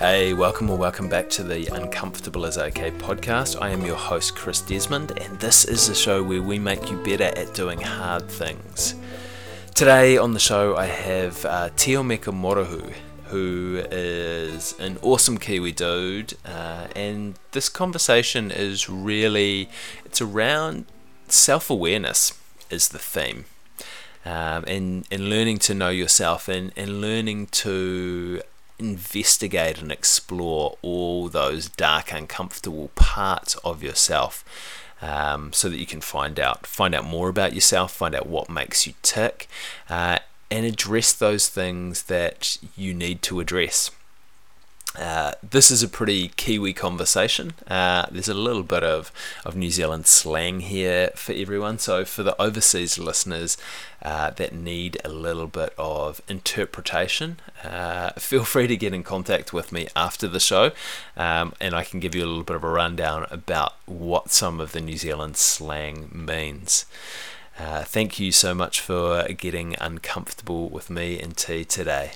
Hey, welcome or welcome back to the Uncomfortable is Okay podcast. I am your host, Chris Desmond, and this is the show where we make you better at doing hard things. Today on the show, I have uh, Teo Meka Morohu, who is an awesome Kiwi dude, uh, and this conversation is really it's around self-awareness is the theme. Um, and, and learning to know yourself and, and learning to investigate and explore all those dark, uncomfortable parts of yourself. Um, so that you can find out find out more about yourself, find out what makes you tick, uh, and address those things that you need to address. Uh, this is a pretty Kiwi conversation. Uh, there's a little bit of, of New Zealand slang here for everyone. So, for the overseas listeners uh, that need a little bit of interpretation, uh, feel free to get in contact with me after the show um, and I can give you a little bit of a rundown about what some of the New Zealand slang means. Uh, thank you so much for getting uncomfortable with me and tea today.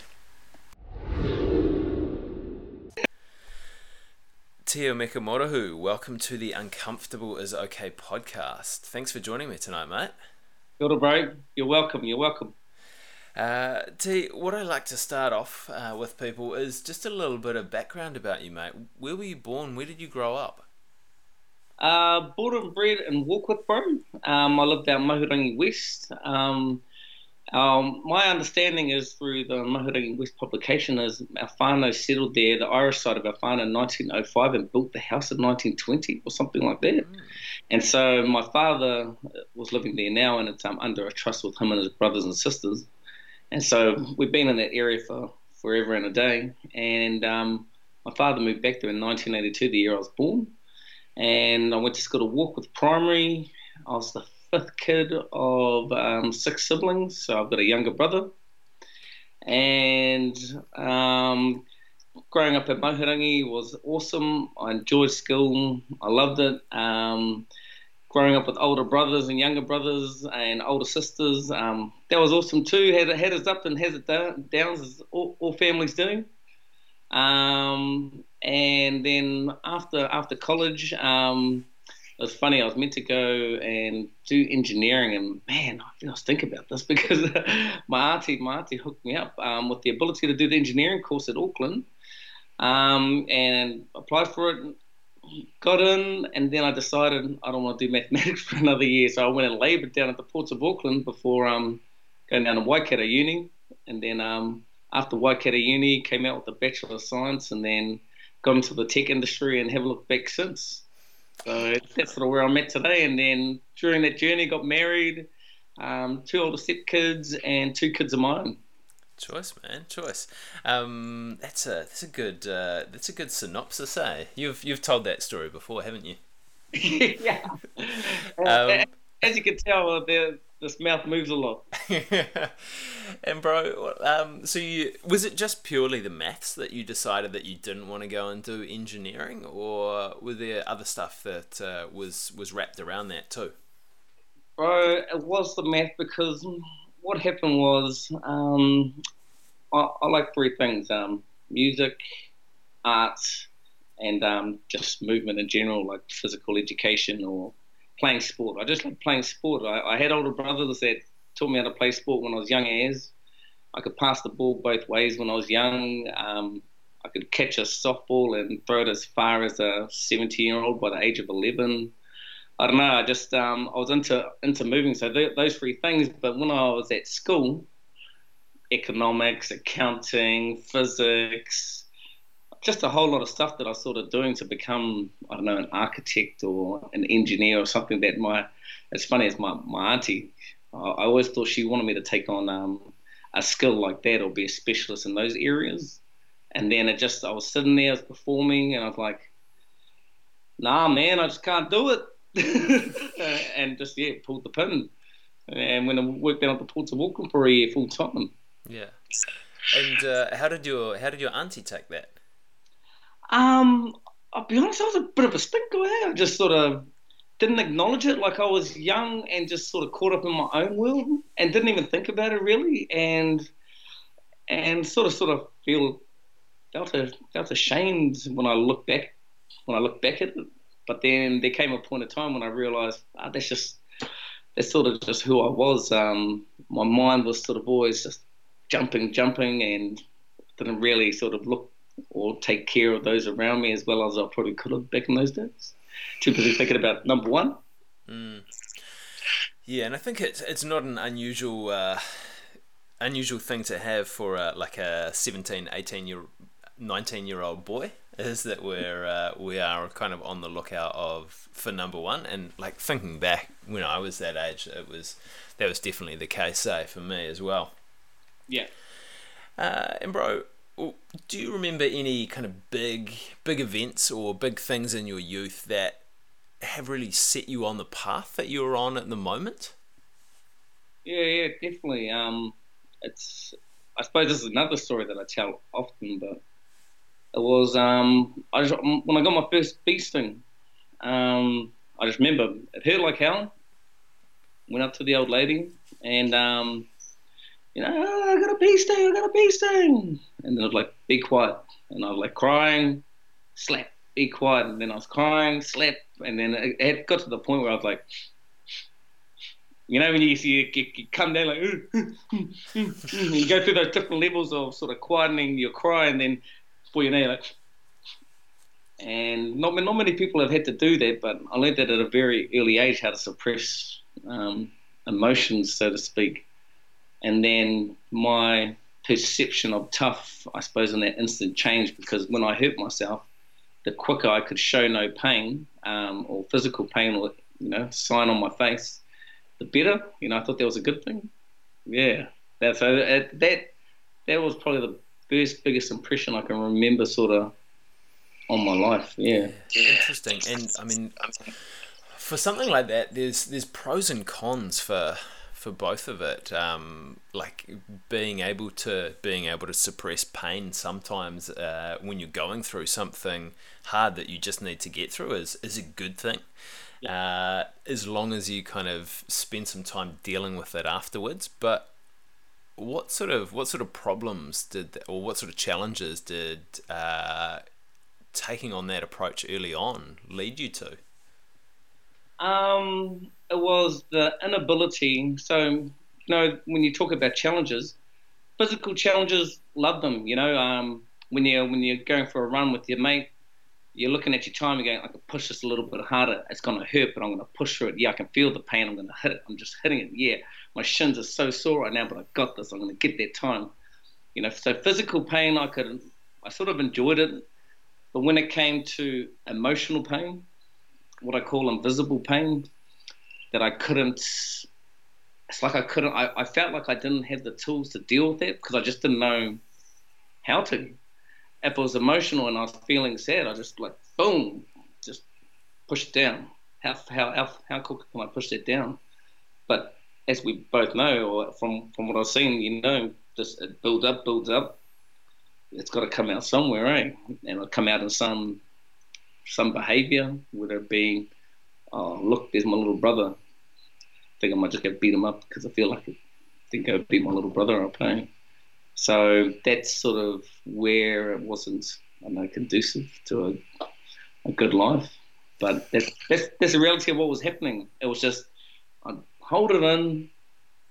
Teo Mekamorahu, welcome to the Uncomfortable is Okay podcast. Thanks for joining me tonight, mate. Good, bro. You're welcome. You're welcome. Uh, T, what I like to start off uh, with people is just a little bit of background about you, mate. Where were you born? Where did you grow up? Uh, born and bred in Warkworth, bro. Um, I lived down Mahurangi West. Um, um, my understanding is through the Mahurangi West publication is whānau settled there, the Irish side of whānau, in 1905 and built the house in 1920 or something like that. Mm. And so my father was living there now and it's um, under a trust with him and his brothers and sisters. And so we've been in that area for forever and a day. And um, my father moved back there in 1982, the year I was born. And I went to school to Warkworth Primary. I was the fifth kid of um, six siblings, so I've got a younger brother. And um, growing up at Mahurangi was awesome. I enjoyed school. I loved it. Um, growing up with older brothers and younger brothers and older sisters, um, that was awesome too. Had had its up and has its downs, as all, all families do. Um, and then after after college, um, it was funny. I was meant to go and do engineering, and man, I was thinking about this because my auntie, my auntie hooked me up um, with the ability to do the engineering course at Auckland, um, and applied for it. Got in, and then I decided I don't want to do mathematics for another year, so I went and laboured down at the ports of Auckland before um, going down to Waikato Uni, and then um, after Waikato Uni, came out with a Bachelor of Science, and then got into the tech industry and haven't looked back since. So that's sort of where I met today. And then during that journey, got married, um, two older step kids, and two kids of mine. Choice, man, choice. Um, that's a that's a good uh, that's a good synopsis, eh? You've you've told that story before, haven't you? yeah. um, As you can tell, the this mouth moves a lot. and bro, um, so you was it just purely the maths that you decided that you didn't want to go and do engineering, or were there other stuff that uh, was was wrapped around that too? Bro, it was the math because what happened was um, I, I, like three things: um, music, arts, and um, just movement in general, like physical education or playing sport. I just like playing sport. I, I, had older brothers that taught me how to play sport when I was young as. I could pass the ball both ways when I was young. Um, I could catch a softball and throw it as far as a 17 year old by the age of 11. I don't know. I just um, I was into into moving. So th- those three things. But when I was at school, economics, accounting, physics, just a whole lot of stuff that I was sort of doing to become, I don't know, an architect or an engineer or something that my, it's funny, as my, my auntie, I always thought she wanted me to take on um, a skill like that or be a specialist in those areas. And then it just, I was sitting there, I was performing, and I was like, nah, man, I just can't do it. and just, yeah, pulled the pin. And when I worked down at the Ports of Auckland for a year full time. Yeah. And uh, how did your how did your auntie take that? Um, I'll be honest, I was a bit of a spit guy. I just sort of didn't acknowledge it. Like I was young and just sort of caught up in my own world and didn't even think about it really. And and sort of sort of feel felt a, felt ashamed when I look back when I look back at it. But then there came a point of time when I realised ah, that's just that's sort of just who I was. Um, my mind was sort of always just jumping, jumping, and didn't really sort of look or take care of those around me as well as I probably could have back in those days. Too busy thinking about number one. Mm. Yeah, and I think it's it's not an unusual uh, unusual thing to have for uh, like a 17, 18 year, 19 year old boy is that we're uh, we are kind of on the lookout of for number one and like thinking back when I was that age it was that was definitely the case say eh, for me as well yeah uh, and bro do you remember any kind of big big events or big things in your youth that have really set you on the path that you're on at the moment yeah yeah definitely um it's I suppose this is another story that I tell often but it was um, I just, when I got my first bee sting. Um, I just remember it hurt like hell. Went up to the old lady and um, you know oh, I got a bee sting, I got a bee sting, and then I was like be quiet, and I was like crying, slap, be quiet, and then I was crying, slap, and then it, got to the point where I was like. You know when you see you, you come down like you go through those different levels of sort of quietening your cry, and then for your knee, like. And not not many people have had to do that, but I learned that at a very early age how to suppress um, emotions, so to speak. And then my perception of tough, I suppose, in that instant changed because when I hurt myself, the quicker I could show no pain um, or physical pain or you know sign on my face, the better. You know, I thought that was a good thing. Yeah, that so that that, that was probably the first biggest impression I can remember sort of on my life. Yeah. Interesting. And I mean, for something like that, there's there's pros and cons for for both of it. Um, like being able to being able to suppress pain sometimes uh, when you're going through something hard that you just need to get through is is a good thing. Uh, as long as you kind of spend some time dealing with it afterwards, but what sort of what sort of problems did or what sort of challenges did uh, taking on that approach early on lead you to? Um, it was the inability. So you know, when you talk about challenges, physical challenges, love them. You know, um, when you're when you're going for a run with your mate, you're looking at your time and going, I can push this a little bit harder. It's going to hurt, but I'm going to push through it. Yeah, I can feel the pain. I'm going to hit it. I'm just hitting it. Yeah, my shins are so sore right now, but I got this. I'm going to get that time. You know, so physical pain, I could, I sort of enjoyed it, but when it came to emotional pain, what I call invisible pain, that I couldn't. It's like I couldn't. I, I felt like I didn't have the tools to deal with it because I just didn't know how to if I was emotional and I was feeling sad, I just like boom, just push it down. How how how how quick can I push that down? But as we both know, or from from what I've seen, you know, just it builds up, builds up. It's got to come out somewhere, eh? And it'll come out in some some behaviour, whether it be, oh look, there's my little brother. I think I might just go beat him up because I feel like. I think go beat my little brother up, eh? So that's sort of where it wasn't, I know, conducive to a, a good life. But that's, that's, that's the reality of what was happening. It was just, I'd hold it in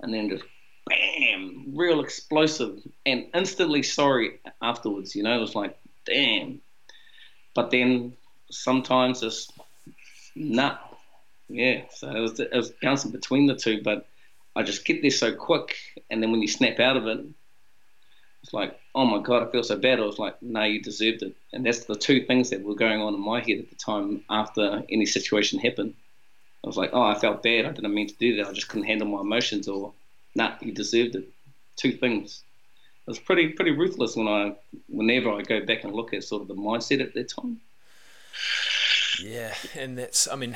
and then just bam, real explosive and instantly sorry afterwards. You know, it was like, damn. But then sometimes it's, nah. Yeah, so it was, it was bouncing between the two, but I just get there so quick, and then when you snap out of it, it's like, oh my God, I feel so bad. I was like, no, you deserved it. And that's the two things that were going on in my head at the time after any situation happened. I was like, oh, I felt bad. I didn't mean to do that. I just couldn't handle my emotions, or, nah, you deserved it. Two things. It was pretty pretty ruthless when I, whenever I go back and look at sort of the mindset at that time. Yeah, and that's, I mean,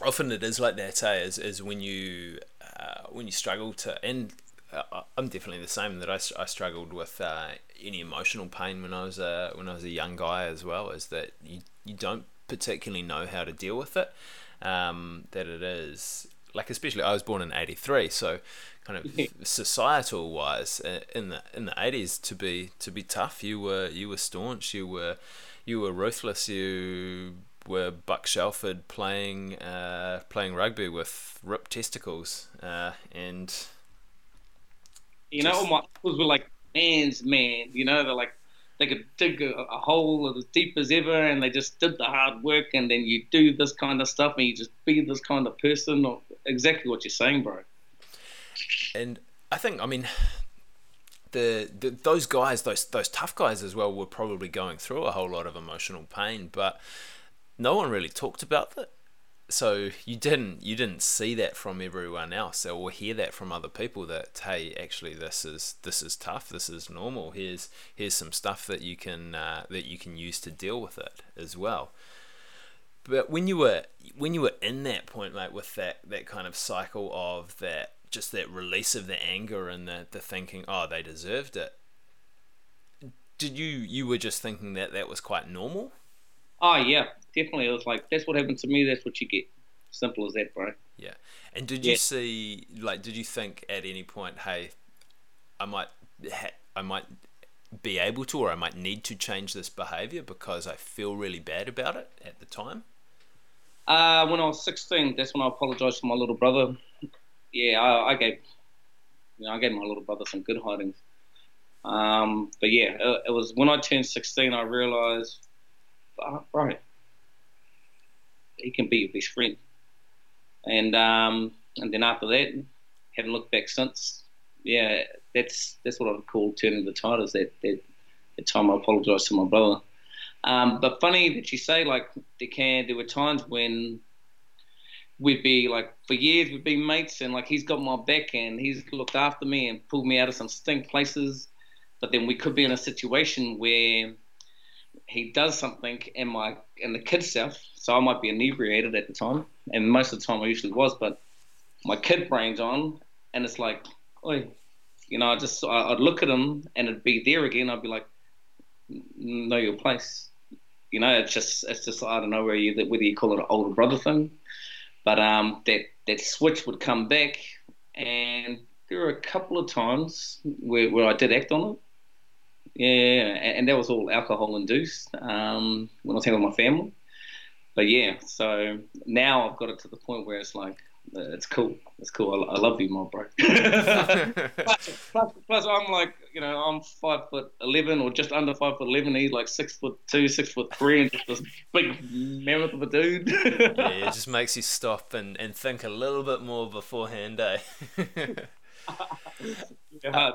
often it is like that, eh? Is, is when you uh, when you struggle to, and uh, I'm definitely the same. That I, I struggled with uh, any emotional pain when I was a when I was a young guy as well. Is that you you don't particularly know how to deal with it. Um, that it is like especially I was born in '83, so kind of societal wise uh, in the in the '80s to be to be tough, you were you were staunch, you were you were ruthless, you were Buck Shelford playing uh, playing rugby with ripped testicles, uh, and you know, all my uncles were like man's man. You know, they're like they could dig a, a, hole as deep as ever, and they just did the hard work. And then you do this kind of stuff, and you just be this kind of person. Or exactly what you're saying, bro. And I think, I mean, the, the those guys, those those tough guys as well, were probably going through a whole lot of emotional pain, but no one really talked about that. So you didn't you didn't see that from everyone else or hear that from other people that hey actually this is this is tough this is normal. Here's here's some stuff that you can uh, that you can use to deal with it as well. But when you were when you were in that point like with that that kind of cycle of that just that release of the anger and the, the thinking oh they deserved it did you you were just thinking that that was quite normal Oh yeah, definitely. It was like that's what happened to me. That's what you get. Simple as that, bro. Yeah. And did you yeah. see like did you think at any point, hey, I might ha- I might be able to or I might need to change this behavior because I feel really bad about it at the time? Uh, when I was 16, that's when I apologized to my little brother. Yeah, I, I gave you know, I gave my little brother some good hidings. Um, but yeah, it, it was when I turned 16 I realized right, he can be your best friend. And um, and then after that, haven't looked back since. Yeah, that's that's what I would call turning the tide. Is that that, that time I apologised to my brother. Um, but funny that you say like there can there were times when we'd be like for years we've been mates and like he's got my back and he's looked after me and pulled me out of some stink places. But then we could be in a situation where he does something and my in the kid self, so I might be inebriated at the time, and most of the time I usually was, but my kid brain's on, and it's like, oi, you know, I just I'd look at him and it'd be there again. I'd be like, know your place. You know, it's just it's just I don't know where you whether you call it an older brother thing, but um, that that switch would come back, and there were a couple of times where, where I did act on it, yeah, and that was all alcohol induced um, when I was hanging with my family. But yeah, so now I've got it to the point where it's like, it's cool. It's cool. I, I love you, my bro. plus, plus, plus, I'm like, you know, I'm five foot eleven or just under five foot eleven. He's like six foot two, six foot three, and just this big mammoth of a dude. yeah, it just makes you stop and, and think a little bit more beforehand, eh? yeah.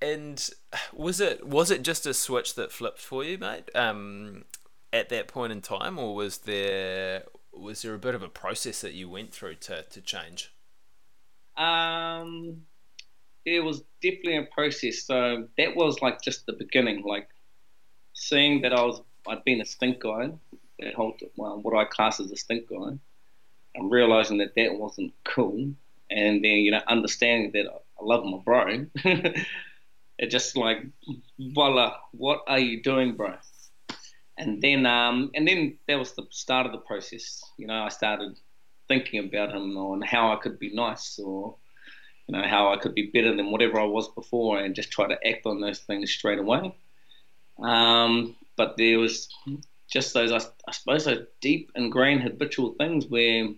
And was it was it just a switch that flipped for you, mate? Um, at that point in time, or was there was there a bit of a process that you went through to to change? Um, it was definitely a process. So that was like just the beginning, like seeing that I was I'd been a stink guy, that whole well, what I class as a stink guy, and realizing that that wasn't cool, and then you know understanding that I love my bro. It just like, voila, what are you doing, bro? And then, um, and then that was the start of the process. You know, I started thinking about him and how I could be nice or, you know, how I could be better than whatever I was before and just try to act on those things straight away. Um, but there was just those, I, I suppose, those deep ingrained habitual things where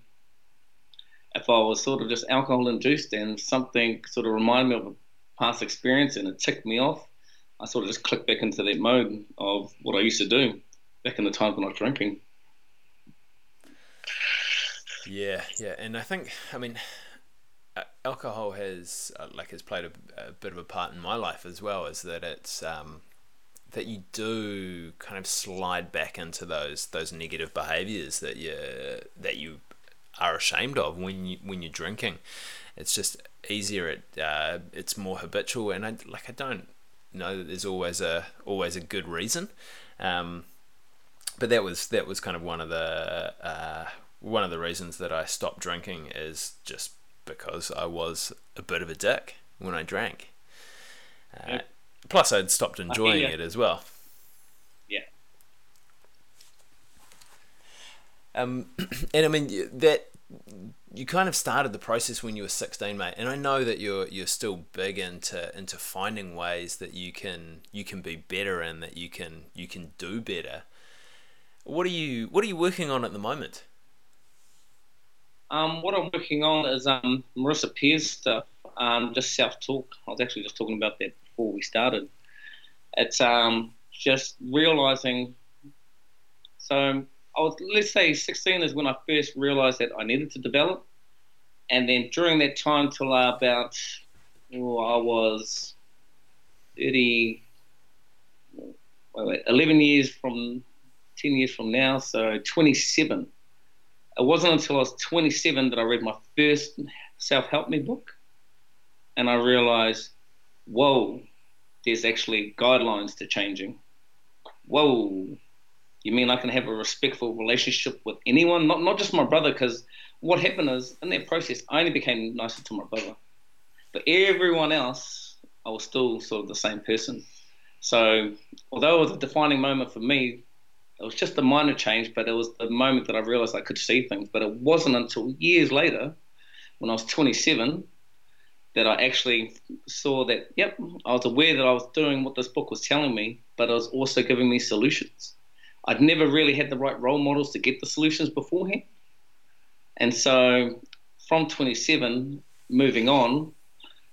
if I was sort of just alcohol induced and something sort of reminded me of a past experience and it ticked me off, I sort of just clicked back into that mode of what I used to do back in the times when I was drinking. Yeah, yeah, and I think I mean alcohol has uh, like has played a, a, bit of a part in my life as well. Is that it's um, that you do kind of slide back into those those negative behaviors that you that you are ashamed of when you when you're drinking. It's just easier. It uh, it's more habitual, and I like I don't know that there's always a always a good reason. Um, but that was that was kind of one of the uh, one of the reasons that I stopped drinking is just because I was a bit of a dick when I drank. Uh, yeah. Plus, I'd stopped enjoying it as well. Yeah. Um, and I mean that you kind of started the process when you were 16 mate and i know that you're you're still big into into finding ways that you can you can be better and that you can you can do better what are you what are you working on at the moment um, what I'm working on is um, Marissa Peer's stuff, um, just self talk. I was actually just talking about that before we started. It's um, just realizing. So I was, let's say 16 is when I first realized that I needed to develop. And then during that time till about, oh, I was 30, wait, wait, 11 years from, 10 years from now, so 27. It wasn't until I was 27 that I read my first self help me book. And I realized, whoa, there's actually guidelines to changing. Whoa, you mean I can have a respectful relationship with anyone, not not just my brother? Because what happened is in that process, I only became nicer to my brother, but everyone else, I was still sort of the same person. So although it was a defining moment for me, it was just a minor change, but it was the moment that I realized I could see things. But it wasn't until years later, when I was 27, that I actually saw that, yep, I was aware that I was doing what this book was telling me, but it was also giving me solutions. I'd never really had the right role models to get the solutions beforehand. And so from 27, moving on,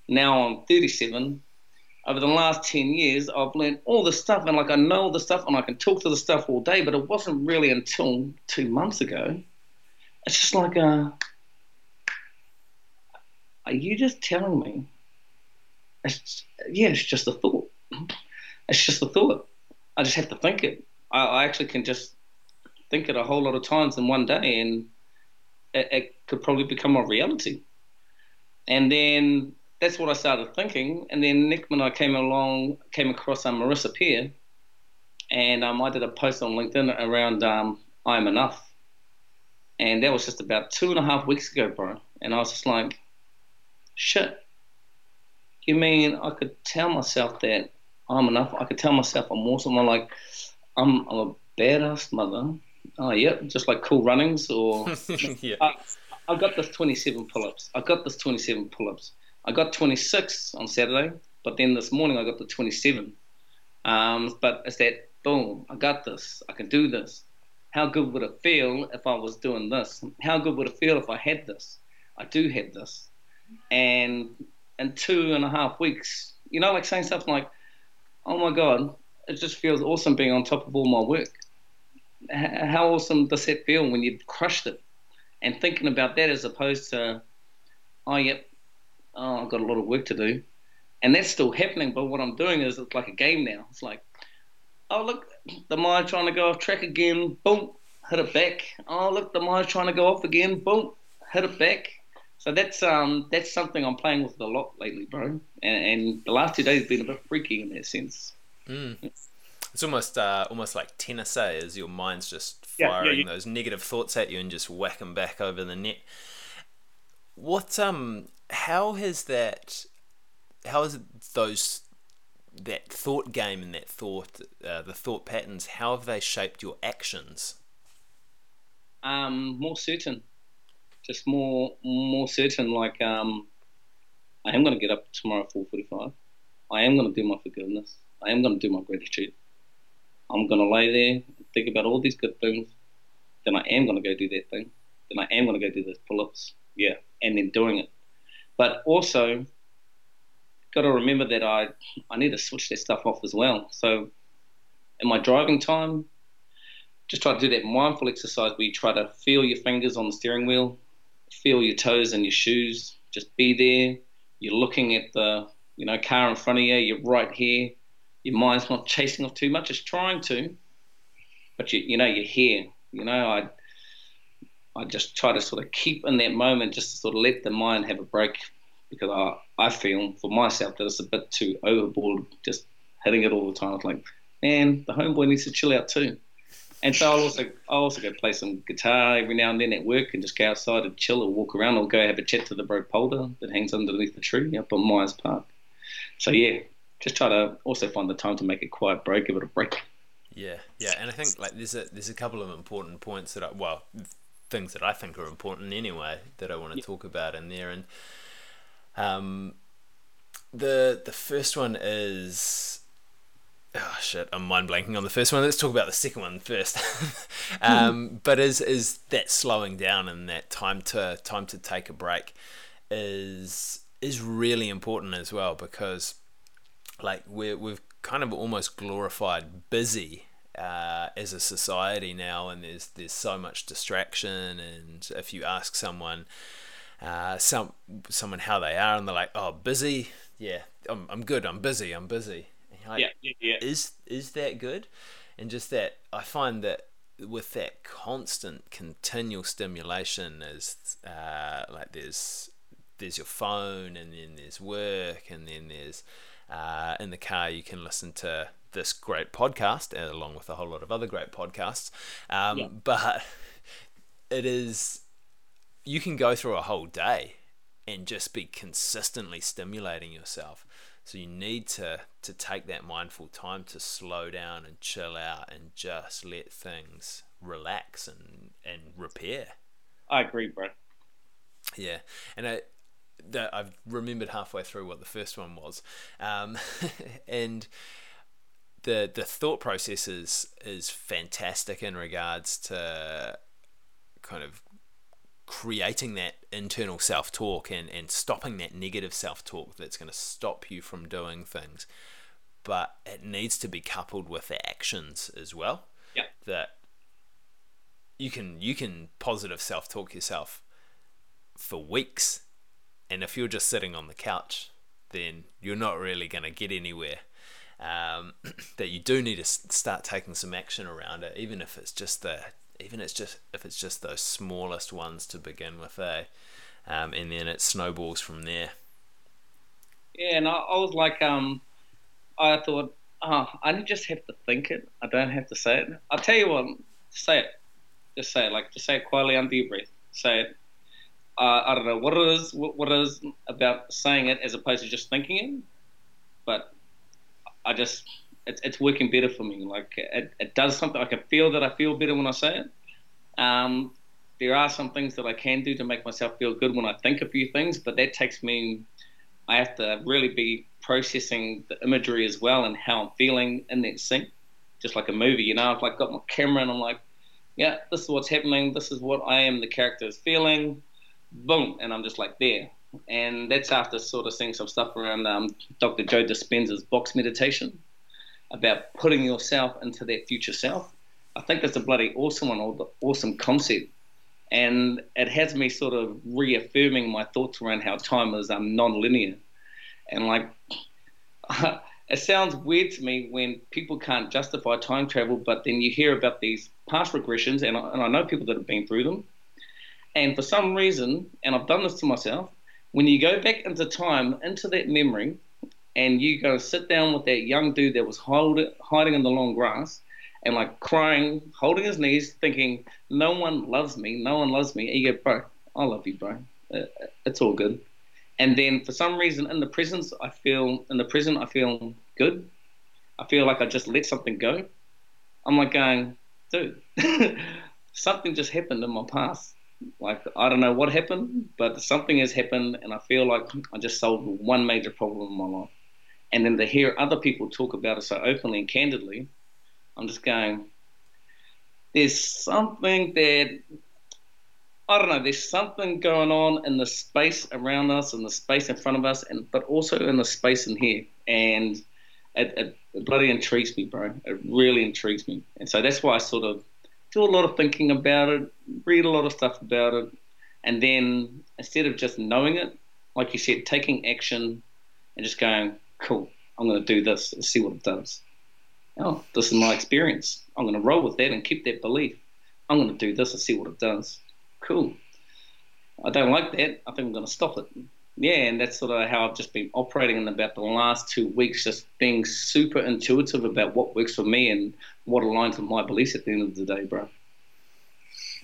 now I'm 37. Over the last 10 years, I've learned all the stuff, and like I know all the stuff, and I can talk to the stuff all day, but it wasn't really until two months ago. It's just like, uh, are you just telling me? It's, yeah, it's just a thought. It's just a thought. I just have to think it. I, I actually can just think it a whole lot of times in one day, and it, it could probably become a reality. And then that's what I started thinking. And then Nick and I came along, came across um, Marissa Peer, and um, I did a post on LinkedIn around um, I'm Enough. And that was just about two and a half weeks ago, bro. And I was just like, shit. You mean I could tell myself that I'm enough? I could tell myself I'm awesome. I'm like, I'm, I'm a badass mother. Oh, yep, just like cool runnings or. yeah. I, I got this 27 pull ups. I've got this 27 pull ups. I got 26 on Saturday, but then this morning I got the 27. Um, but it's that boom, I got this. I can do this. How good would it feel if I was doing this? How good would it feel if I had this? I do have this. And in two and a half weeks, you know, like saying something like, oh my God, it just feels awesome being on top of all my work. How awesome does that feel when you've crushed it? And thinking about that as opposed to, oh, yep, oh, I've got a lot of work to do. And that's still happening, but what I'm doing is it's like a game now. It's like, oh, look, the Maya trying to go off track again, boom, hit it back. Oh, look, the Maya trying to go off again, boom, hit it back. So that's um that's something I'm playing with a lot lately, bro. And, and the last two days have been a bit freaky in that sense. Mm. It's almost uh, almost like tennis, eh? As your mind's just firing yeah, yeah, yeah. those negative thoughts at you and just whack them back over the net. What um how has that how has those that thought game and that thought uh, the thought patterns how have they shaped your actions? Um more certain. Just more more certain like um i am going to get up tomorrow at 4.45 i am going to do my forgiveness. I am going to do my gratitude. I'm going to lay there and think about all these good things. Then i am going to go do that thing. Then i am going to go do those pull-ups. Yeah and then doing it but also, got to remember that I I need to switch that stuff off as well. So, in my driving time, just try to do that mindful exercise where you try to feel your fingers on the steering wheel, feel your toes in your shoes. Just be there. You're looking at the you know car in front of you. You're right here. Your mind's not chasing off too much. It's trying to, but you you know you're here. You know I I just try to sort of keep in that moment, just to sort of let the mind have a break, because I I feel for myself that it's a bit too overboard, just hitting it all the time. It's like, man, the homeboy needs to chill out too. And so I'll also I'll also go play some guitar every now and then at work and just go outside and chill or walk around or go have a chat to the broke polder that hangs underneath the tree up on Myers Park. So yeah, just try to also find the time to make a quiet break, give it a break. Yeah, yeah, and I think like there's a there's a couple of important points that I well things that I think are important anyway that I want to yeah. talk about in there. And um, the the first one is oh shit, I'm mind blanking on the first one. Let's talk about the second one first. um, but is is that slowing down and that time to time to take a break is is really important as well because like we we've kind of almost glorified busy uh, as a society now, and there's there's so much distraction. And if you ask someone, uh, some someone how they are, and they're like, "Oh, busy, yeah, I'm I'm good, I'm busy, I'm busy." Like, yeah, yeah, yeah. Is is that good? And just that, I find that with that constant, continual stimulation, is uh, like there's there's your phone, and then there's work, and then there's uh, in the car you can listen to this great podcast, along with a whole lot of other great podcasts. Um, yeah. But it is you can go through a whole day and just be consistently stimulating yourself. So you need to to take that mindful time to slow down and chill out and just let things relax and and repair. I agree, bro. Yeah, and I that I've remembered halfway through what the first one was, um, and the the thought process is is fantastic in regards to kind of creating that internal self talk and, and stopping that negative self talk that's going to stop you from doing things. But it needs to be coupled with the actions as well. Yeah. That you can you can positive self talk yourself for weeks, and if you're just sitting on the couch, then you're not really going to get anywhere. Um, that you do need to start taking some action around it, even if it's just the even it's just if it's just those smallest ones to begin with, eh? Um, and then it snowballs from there. Yeah, and I, I was like, um, I thought, oh, I just have to think it. I don't have to say it. I'll tell you what, say it. Just say it. Like, just say it quietly under your breath. Say it. Uh, I don't know what it is, what, what it is about saying it as opposed to just thinking it, but I just it's, it's working better for me. Like it, it does something. I can feel that I feel better when I say it. Um, there are some things that I can do to make myself feel good when I think a few things, but that takes me. I have to really be processing the imagery as well and how I'm feeling in that scene, just like a movie. You know, I've like got my camera and I'm like, yeah, this is what's happening. This is what I am. The character is feeling. Boom, and I'm just like there. And that's after sort of seeing some stuff around um, Dr. Joe Dispenza's box meditation about putting yourself into that future self. I think that's a bloody awesome one, awesome concept. And it has me sort of reaffirming my thoughts around how time is um, non-linear. And like, it sounds weird to me when people can't justify time travel, but then you hear about these past regressions, and I, and I know people that have been through them. And for some reason, and I've done this to myself, when you go back into time, into that memory, and you go sit down with that young dude that was hold, hiding in the long grass and like crying, holding his knees, thinking, no one loves me, no one loves me. And you go, bro, I love you, bro. Uh, it's all good. And then for some reason in the presence, I feel, in the present, I feel good. I feel like I just let something go. I'm like going, dude, something just happened in my past. Like I don't know what happened, but something has happened, and I feel like I just solved one major problem in my life. And then to hear other people talk about it so openly and candidly, I'm just going, there's something that, I don't know, there's something going on in the space around us and the space in front of us, and but also in the space in here. And it, it, it bloody intrigues me, bro. It really intrigues me. And so that's why I sort of do a lot of thinking about it, read a lot of stuff about it, and then instead of just knowing it, like you said, taking action and just going, cool, I'm going to do this and see what it does. Oh, this is my experience. I'm going to roll with that and keep that belief. I'm going to do this and see what it does. Cool. I don't like that. I think I'm going to stop it. Yeah, and that's sort of how I've just been operating in about the last two weeks, just being super intuitive about what works for me and what aligns with my beliefs at the end of the day, bro.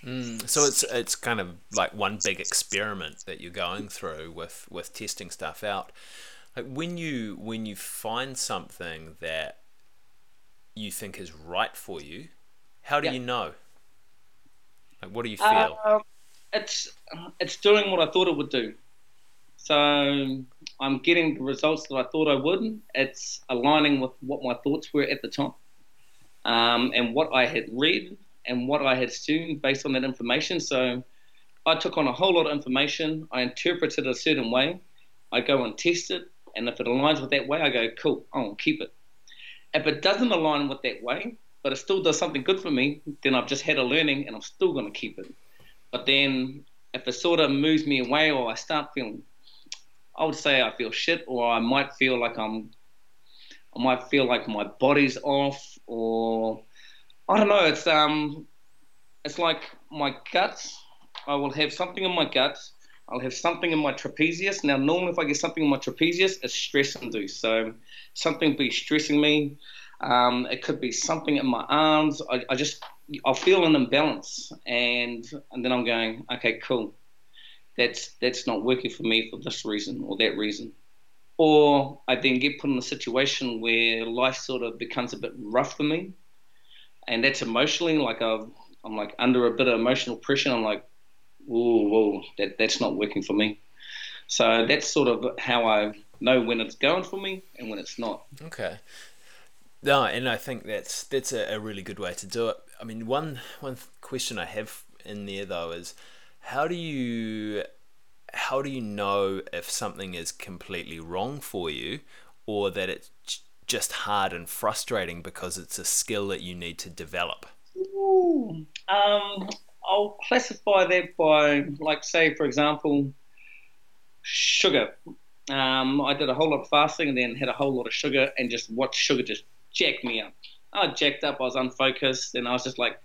Mm, so it's it's kind of like one big experiment that you're going through with with testing stuff out like when you when you find something that you think is right for you how do yeah. you know Like, what do you feel? Uh, it's it's doing what I thought it would do. So I'm getting the results that I thought I would. It's aligning with what my thoughts were at the time, um, and what I had read and what I had assumed based on that information. So I took on a whole lot of information. I interpreted it a certain way. I go and test it, and if it aligns with that way, I go, cool, I'll keep it. If it doesn't align with that way, but it still does something good for me, then I've just had a learning, and I'm still going to keep it. But then if it sort of moves me away, or I start feeling, I would say I feel shit, or I might feel like I'm, I might feel like my body's off, or I don't know. It's um, it's like my guts I will have something in my gut. I'll have something in my trapezius. Now, normally, if I get something in my trapezius, it's stress induced. So, something be stressing me. Um, it could be something in my arms. I, I just, I'll feel an imbalance, and and then I'm going, okay, cool. That's that's not working for me for this reason or that reason. Or I then get put in a situation where life sort of becomes a bit rough for me, and that's emotionally like i I'm like under a bit of emotional pressure. I'm like, whoa, whoa, that, that's not working for me. So that's sort of how I know when it's going for me and when it's not. Okay. No, and I think that's that's a, a really good way to do it. I mean, one one question I have in there though is how do you how do you know if something is completely wrong for you or that it's just hard and frustrating because it's a skill that you need to develop? Um, I'll classify that by, like, say, for example, sugar. Um, I did a whole lot of fasting and then had a whole lot of sugar and just watched sugar just jack me up. I jacked up. I was unfocused, and I was just like,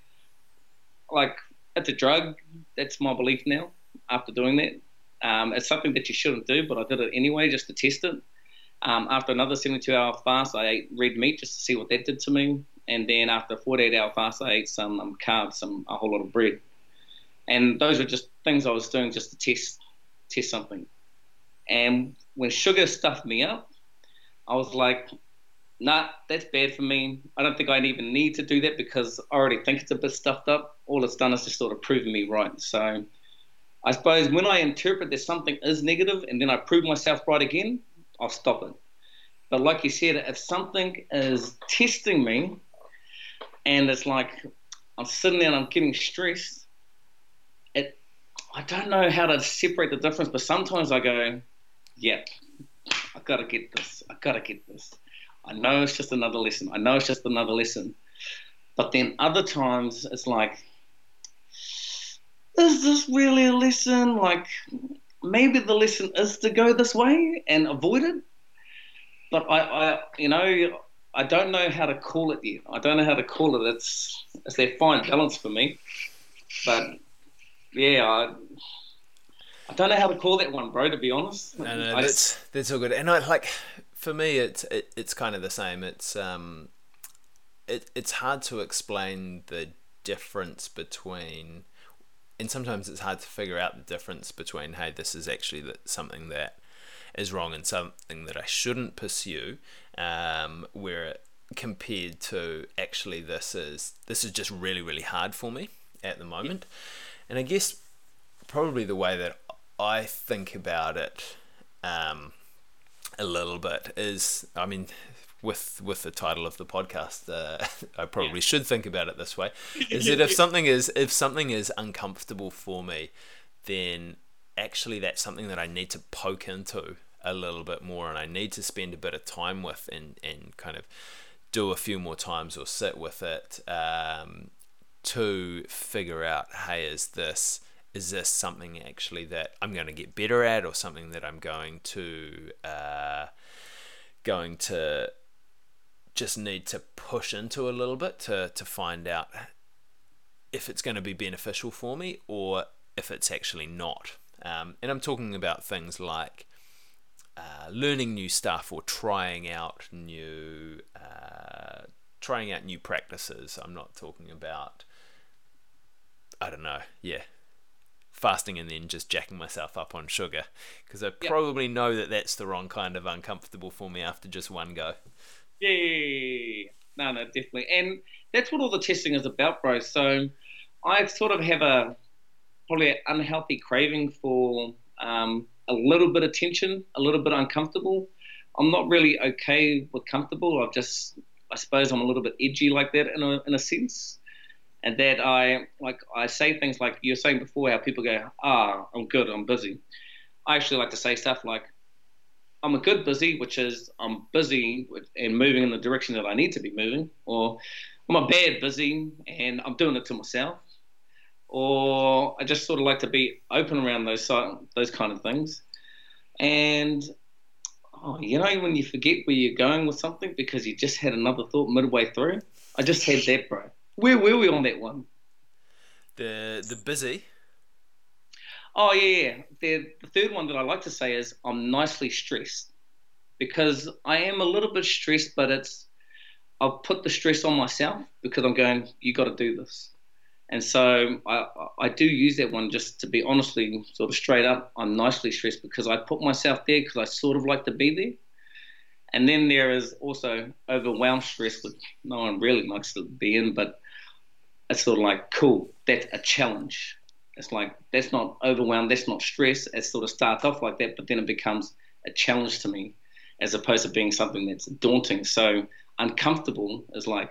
like it's a drug. That's my belief now. After doing that, um, it's something that you shouldn't do, but I did it anyway just to test it. Um, after another 72-hour fast, I ate red meat just to see what that did to me, and then after a 48-hour fast, I ate some um, carbs, some a whole lot of bread and those were just things I was doing just to test test something. And when sugar stuffed me up, I was like, nah, that's bad for me. I don't think I even need to do that because I already think it's a bit stuffed up. All it's done is just sort of proven me right. So I suppose when I interpret that something is negative and then I prove myself right again, I'll stop it. But like you said, if something is testing me and it's like I'm sitting there and I'm getting stressed, it I don't know how to separate the difference, but sometimes I go, Yep, I gotta get this. I gotta get this. I know it's just another lesson. I know it's just another lesson. But then other times it's like, is this really a lesson? Like maybe the lesson is to go this way and avoid it. But I, I you know, I don't know how to call it yet. I don't know how to call it. It's it's that fine balance for me. But yeah, I, I don't know how to call that one, bro. To be honest, no, no, I, that's that's all good. And I like for me, it's it, it's kind of the same. It's um, it it's hard to explain the difference between, and sometimes it's hard to figure out the difference between. Hey, this is actually something that is wrong and something that I shouldn't pursue. Um, where compared to actually this is this is just really really hard for me at the moment. And I guess probably the way that I think about it um, a little bit is, I mean, with with the title of the podcast, uh, I probably yeah. should think about it this way: is that if something is if something is uncomfortable for me, then actually that's something that I need to poke into a little bit more, and I need to spend a bit of time with, and and kind of do a few more times or sit with it um, to figure out hey is this is this something actually that I'm going to get better at or something that I'm going to uh, going to just need to push into a little bit to, to find out if it's going to be beneficial for me or if it's actually not. Um, and I'm talking about things like uh, learning new stuff or trying out new uh, trying out new practices. I'm not talking about I don't know, yeah, fasting and then just jacking myself up on sugar because I yep. probably know that that's the wrong kind of uncomfortable for me after just one go. Yeah, no, no, definitely, and that's what all the testing is about, bro. So I sort of have a probably an unhealthy craving for um, a little bit of tension, a little bit uncomfortable. I'm not really okay with comfortable. I've just, I suppose, I'm a little bit edgy like that in a in a sense, and that I like I say things like you're saying before, how people go, ah, I'm good, I'm busy. I actually like to say stuff like, I'm a good busy, which is I'm busy and moving in the direction that I need to be moving, or I'm a bad busy and I'm doing it to myself, or I just sort of like to be open around those those kind of things. And oh, you know when you forget where you're going with something because you just had another thought midway through. I just had that, bro. Where were we on that one? The the busy. Oh yeah. The, the third one that I like to say is I'm nicely stressed because I am a little bit stressed, but it's I've put the stress on myself because I'm going. You got to do this, and so I I do use that one just to be honestly sort of straight up. I'm nicely stressed because I put myself there because I sort of like to be there. And then there is also overwhelmed stress, which no one really likes to be in, but it's sort of like cool. That's a challenge it's like that's not overwhelmed, that's not stress. It sort of starts off like that, but then it becomes a challenge to me, as opposed to being something that's daunting. So uncomfortable is like,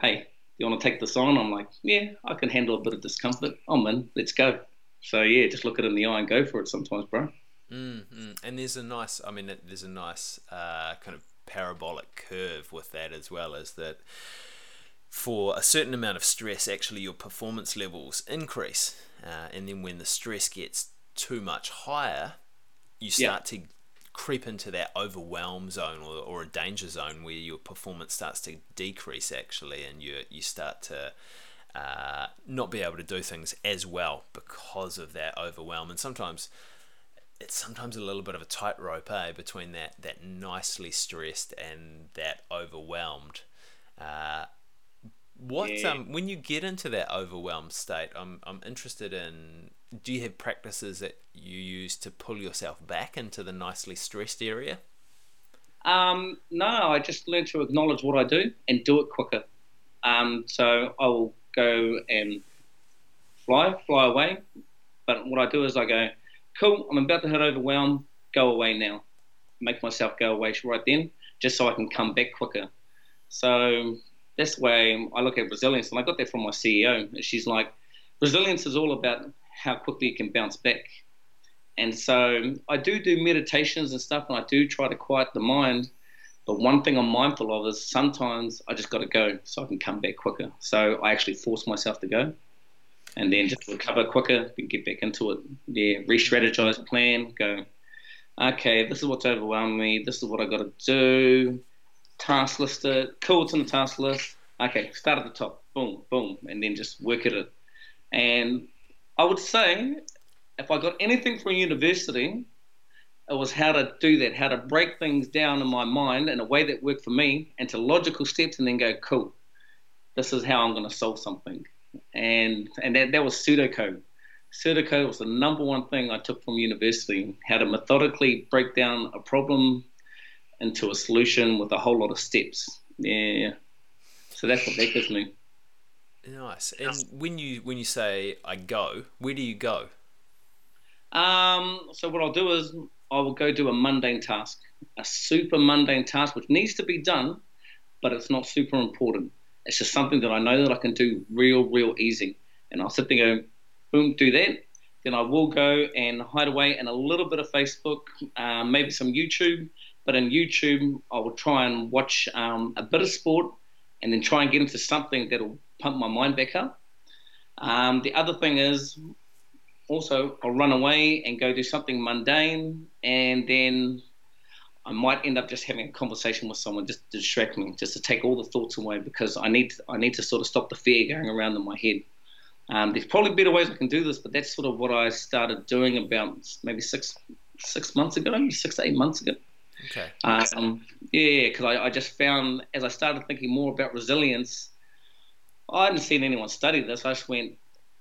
hey, you want to take this on? I'm like, yeah, I can handle a bit of discomfort. I'm in. Let's go. So yeah, just look it in the eye and go for it. Sometimes, bro. Mm-hmm. And there's a nice, I mean, there's a nice uh, kind of parabolic curve with that as well, as that for a certain amount of stress, actually your performance levels increase. Uh, and then when the stress gets too much higher, you start yeah. to creep into that overwhelm zone or, or a danger zone where your performance starts to decrease actually, and you you start to uh, not be able to do things as well because of that overwhelm. And sometimes it's sometimes a little bit of a tightrope, eh, between that that nicely stressed and that overwhelmed. Uh, what yeah. um when you get into that overwhelmed state, I'm I'm interested in do you have practices that you use to pull yourself back into the nicely stressed area? Um, no, I just learn to acknowledge what I do and do it quicker. Um, so I will go and fly, fly away. But what I do is I go, cool, I'm about to hit overwhelm, go away now. Make myself go away right then, just so I can come back quicker. So that's way I look at resilience, and I got that from my CEO. She's like, resilience is all about how quickly you can bounce back. And so I do do meditations and stuff, and I do try to quiet the mind. But one thing I'm mindful of is sometimes I just got to go so I can come back quicker. So I actually force myself to go, and then just recover quicker, and get back into it. Yeah, re-strategize, plan, go. Okay, this is what's overwhelming me. This is what I got to do task list it, cool, it's on the task list. Okay, start at the top, boom, boom, and then just work at it. And I would say if I got anything from university, it was how to do that, how to break things down in my mind in a way that worked for me into logical steps and then go, cool, this is how I'm going to solve something. And and that, that was pseudocode. Pseudocode was the number one thing I took from university, how to methodically break down a problem into a solution with a whole lot of steps. Yeah. So that's what that gives me. Nice. And when you when you say I go, where do you go? Um, so what I'll do is I will go do a mundane task, a super mundane task which needs to be done, but it's not super important. It's just something that I know that I can do real, real easy. And I'll sit there and go, boom, do that. Then I will go and hide away in a little bit of Facebook, uh, maybe some YouTube, but in YouTube, I will try and watch um, a bit of sport and then try and get into something that'll pump my mind back up. Um, the other thing is also I'll run away and go do something mundane, and then I might end up just having a conversation with someone just to distract me, just to take all the thoughts away because I need to, I need to sort of stop the fear going around in my head. Um, there's probably better ways I can do this, but that's sort of what I started doing about maybe six six months ago, six to eight months ago. Okay. Um, yeah, because I, I, just found as I started thinking more about resilience, I hadn't seen anyone study this. I just went,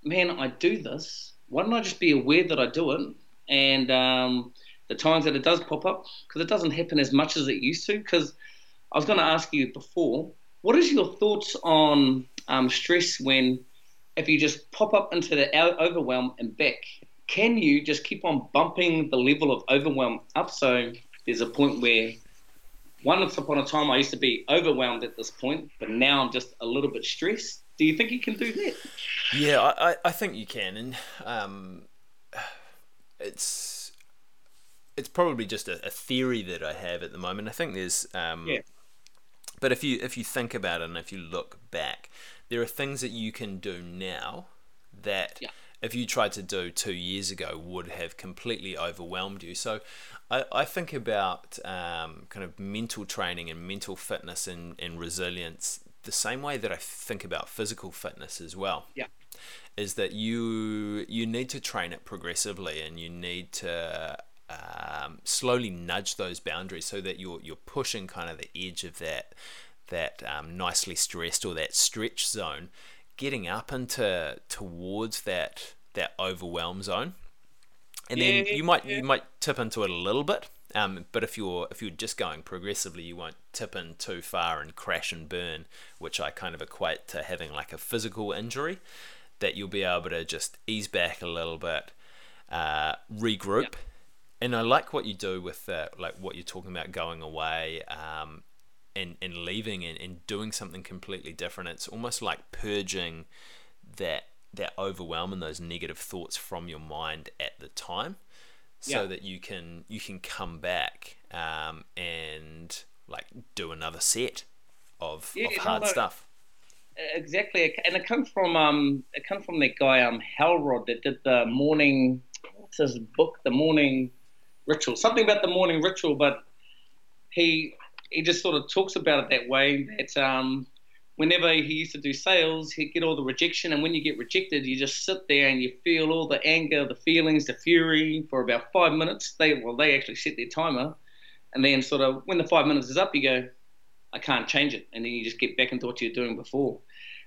man, I do this. Why don't I just be aware that I do it? And um, the times that it does pop up, because it doesn't happen as much as it used to. Because I was going to ask you before, what is your thoughts on um, stress when if you just pop up into the overwhelm and back, can you just keep on bumping the level of overwhelm up? So there's a point where once upon a time I used to be overwhelmed at this point, but now I'm just a little bit stressed. Do you think you can do that? Yeah, I, I think you can, and um, it's it's probably just a, a, theory that I have at the moment. I think there's um, yeah. But if you if you think about it and if you look back, there are things that you can do now that yeah. If you tried to do two years ago would have completely overwhelmed you. So I, I think about um, kind of mental training and mental fitness and, and resilience the same way that I think about physical fitness as well. Yeah. Is that you you need to train it progressively and you need to um, slowly nudge those boundaries so that you're you're pushing kind of the edge of that that um, nicely stressed or that stretch zone, getting up into towards that that overwhelm zone, and then you might yeah. you might tip into it a little bit. Um, but if you're if you're just going progressively, you won't tip in too far and crash and burn, which I kind of equate to having like a physical injury. That you'll be able to just ease back a little bit, uh, regroup, and I like what you do with that, like what you're talking about going away um, and and leaving and, and doing something completely different. It's almost like purging that that overwhelm and those negative thoughts from your mind at the time so yeah. that you can you can come back um, and like do another set of, yeah, of hard no, stuff. Exactly, and it comes from um, it comes from that guy um Hal that did the morning. What's his book? The morning ritual. Something about the morning ritual, but he he just sort of talks about it that way. That um, whenever he used to do sales, he'd get all the rejection, and when you get rejected, you just sit there and you feel all the anger, the feelings, the fury for about five minutes. They well, they actually set their timer, and then sort of when the five minutes is up, you go, I can't change it, and then you just get back into what you're doing before.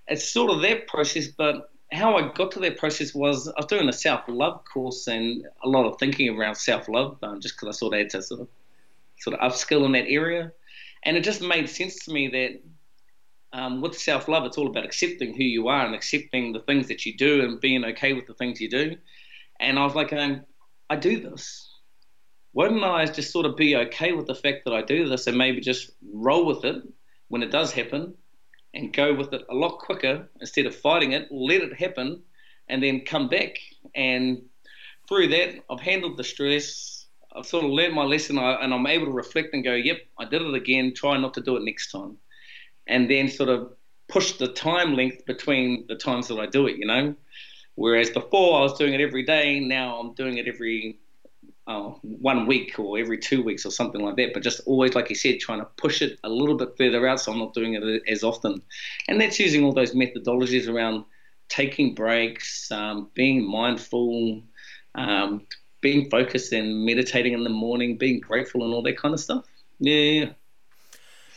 It's sort of that process, but how I got to that process was I was doing a self love course and a lot of thinking around self love, um, just because I sort of had to sort of sort of upskill in that area, and it just made sense to me that um, with self love, it's all about accepting who you are and accepting the things that you do and being okay with the things you do. And I was like, um, I do this. Don't I just sort of be okay with the fact that I do this and maybe just roll with it when it does happen and go with it a lot quicker instead of fighting it, let it happen, and then come back. And through that, I've handled the stress. I've sort of learned my lesson, and I'm able to reflect and go, "Yep, I did it again. Try not to do it next time." And then sort of push the time length between the times that I do it. You know, whereas before I was doing it every day, now I'm doing it every uh, one week or every two weeks or something like that. But just always, like you said, trying to push it a little bit further out so I'm not doing it as often. And that's using all those methodologies around taking breaks, um, being mindful, um, being focused and meditating in the morning, being grateful and all that kind of stuff. Yeah.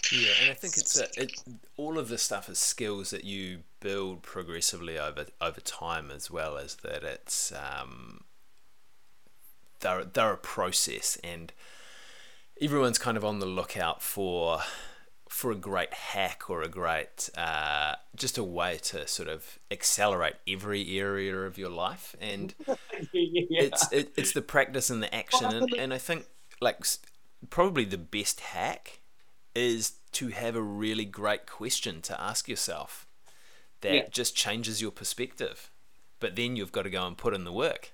Yeah, and I think it's a, it, all of this stuff is skills that you build progressively over over time, as well as that it's um, they're they're a process, and everyone's kind of on the lookout for for a great hack or a great uh, just a way to sort of accelerate every area of your life and yeah. it's it, it's the practice and the action and, and i think like probably the best hack is to have a really great question to ask yourself that yeah. just changes your perspective but then you've got to go and put in the work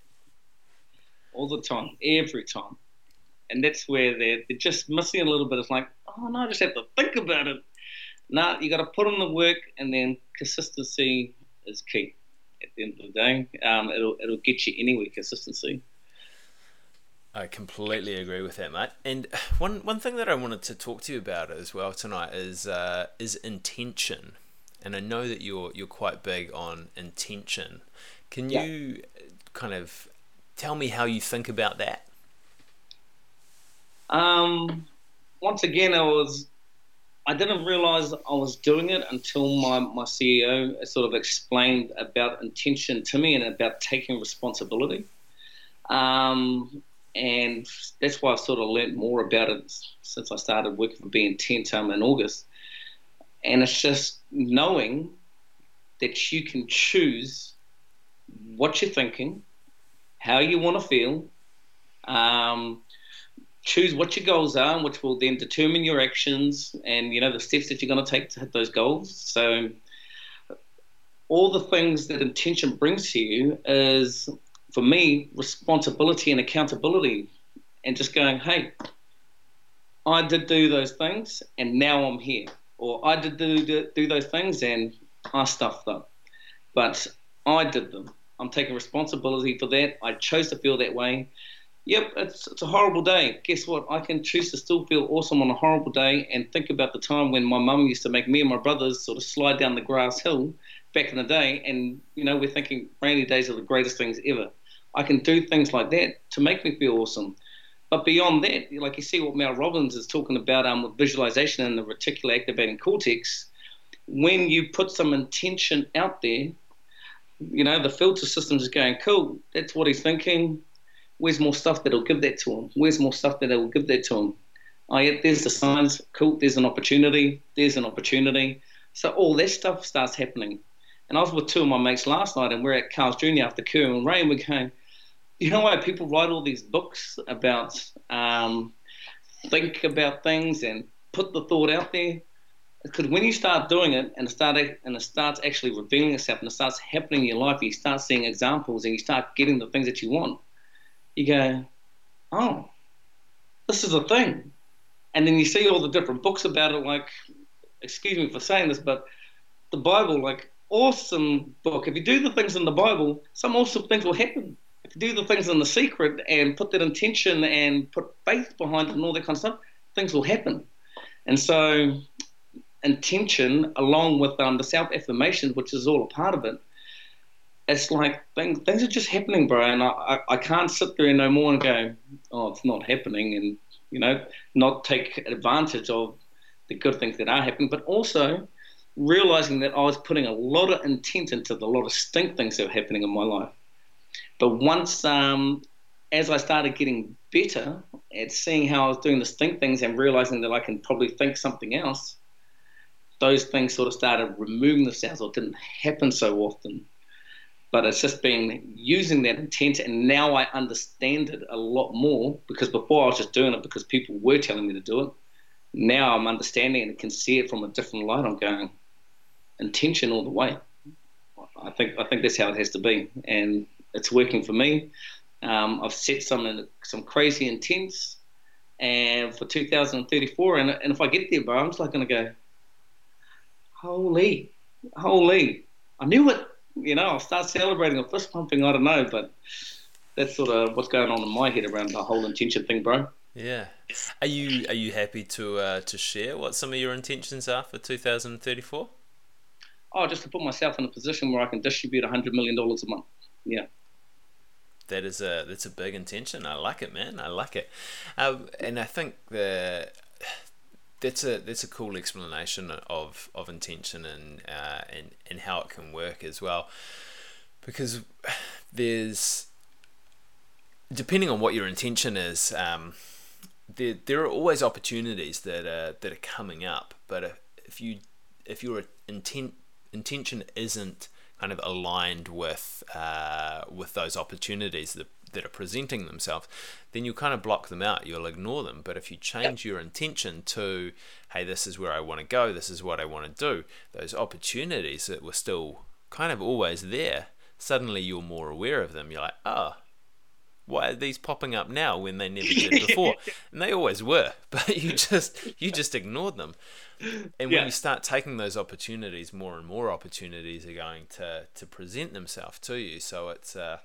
all the time, every time. And that's where they're, they're just missing a little bit. It's like, oh no, I just have to think about it. No, you got to put in the work, and then consistency is key. At the end of the day, um, it'll it'll get you anywhere. Consistency. I completely agree with that, mate. And one one thing that I wanted to talk to you about as well tonight is uh, is intention. And I know that you're you're quite big on intention. Can yeah. you kind of tell me how you think about that. Um, once again, I was I didn't realize I was doing it until my, my CEO sort of explained about intention to me and about taking responsibility. Um, and that's why I've sort of learnt more about it since I started working for Be Intent um, in August. And it's just knowing that you can choose what you're thinking, how you want to feel, um, choose what your goals are, which will then determine your actions and you know the steps that you're going to take to hit those goals. So all the things that intention brings to you is for me responsibility and accountability and just going hey i did do those things and now i'm here or i did do, do, do those things and i stuffed them but i did them. I'm taking responsibility for that. I chose to feel that way yep it's, it's a horrible day guess what i can choose to still feel awesome on a horrible day and think about the time when my mum used to make me and my brothers sort of slide down the grass hill back in the day, and you know we're thinking rainy days are the greatest things ever. I can do things like that to make me feel awesome. But beyond that, like you see what Mel Robbins is talking about um, with visualization and the reticular activating cortex, when you put some intention out there, you know, the filter system is going, cool, that's what he's thinking. Where's more stuff that'll give that to him? Where's more stuff that'll give that to him? Oh, yeah, there's the signs. Cool, there's an opportunity. There's an opportunity. So all that stuff starts happening. And I was with two of my mates last night, and we're at Carl's Jr. after Kerr and Ray, and we're going, you know why people write all these books about um, think about things and put the thought out there? Because when you start doing it and it start and it starts actually revealing itself and it starts happening in your life, you start seeing examples and you start getting the things that you want. You go, oh, this is a thing, and then you see all the different books about it. Like, excuse me for saying this, but the Bible, like awesome book. If you do the things in the Bible, some awesome things will happen. If you do the things in the secret and put that intention and put faith behind it and all that kind of stuff, things will happen. And so, intention, along with um, the self affirmation, which is all a part of it, it's like things things are just happening, bro. And I, I, I can't sit there no more and go, oh, it's not happening, and you know, not take advantage of the good things that are happening, but also realizing that I was putting a lot of intent into the, lot of stink things that were happening in my life. But once, um, as I started getting better at seeing how I was doing the stink things and realizing that I can probably think something else, those things sort of started removing themselves or didn't happen so often. But it's just been using that intent, and now I understand it a lot more because before I was just doing it because people were telling me to do it. Now I'm understanding and can see it from a different light. I'm going, intention all the way. I think I think that's how it has to be, and it's working for me. Um, I've set some some crazy intents, and for 2034, and and if I get there, bro, I'm just like gonna go, holy, holy, I knew it. You know, I'll start celebrating or fist pumping. I don't know, but that's sort of what's going on in my head around the whole intention thing, bro. Yeah. Are you are you happy to uh, to share what some of your intentions are for 2034? oh, just to put myself in a position where I can distribute hundred million dollars a month. Yeah. That is a that's a big intention. I like it, man. I like it, um, and I think the that's a that's a cool explanation of of intention and uh, and and how it can work as well, because there's depending on what your intention is. Um, there, there are always opportunities that are that are coming up, but if you if your intent intention isn't kind of aligned with uh, with those opportunities that that are presenting themselves, then you'll kind of block them out. You'll ignore them. But if you change yep. your intention to, hey, this is where I want to go, this is what I want to do, those opportunities that were still kind of always there, suddenly you're more aware of them. You're like, oh, why are these popping up now when they never did before? and they always were, but you just you just ignored them. And yeah. when you start taking those opportunities, more and more opportunities are going to to present themselves to you. So it's uh,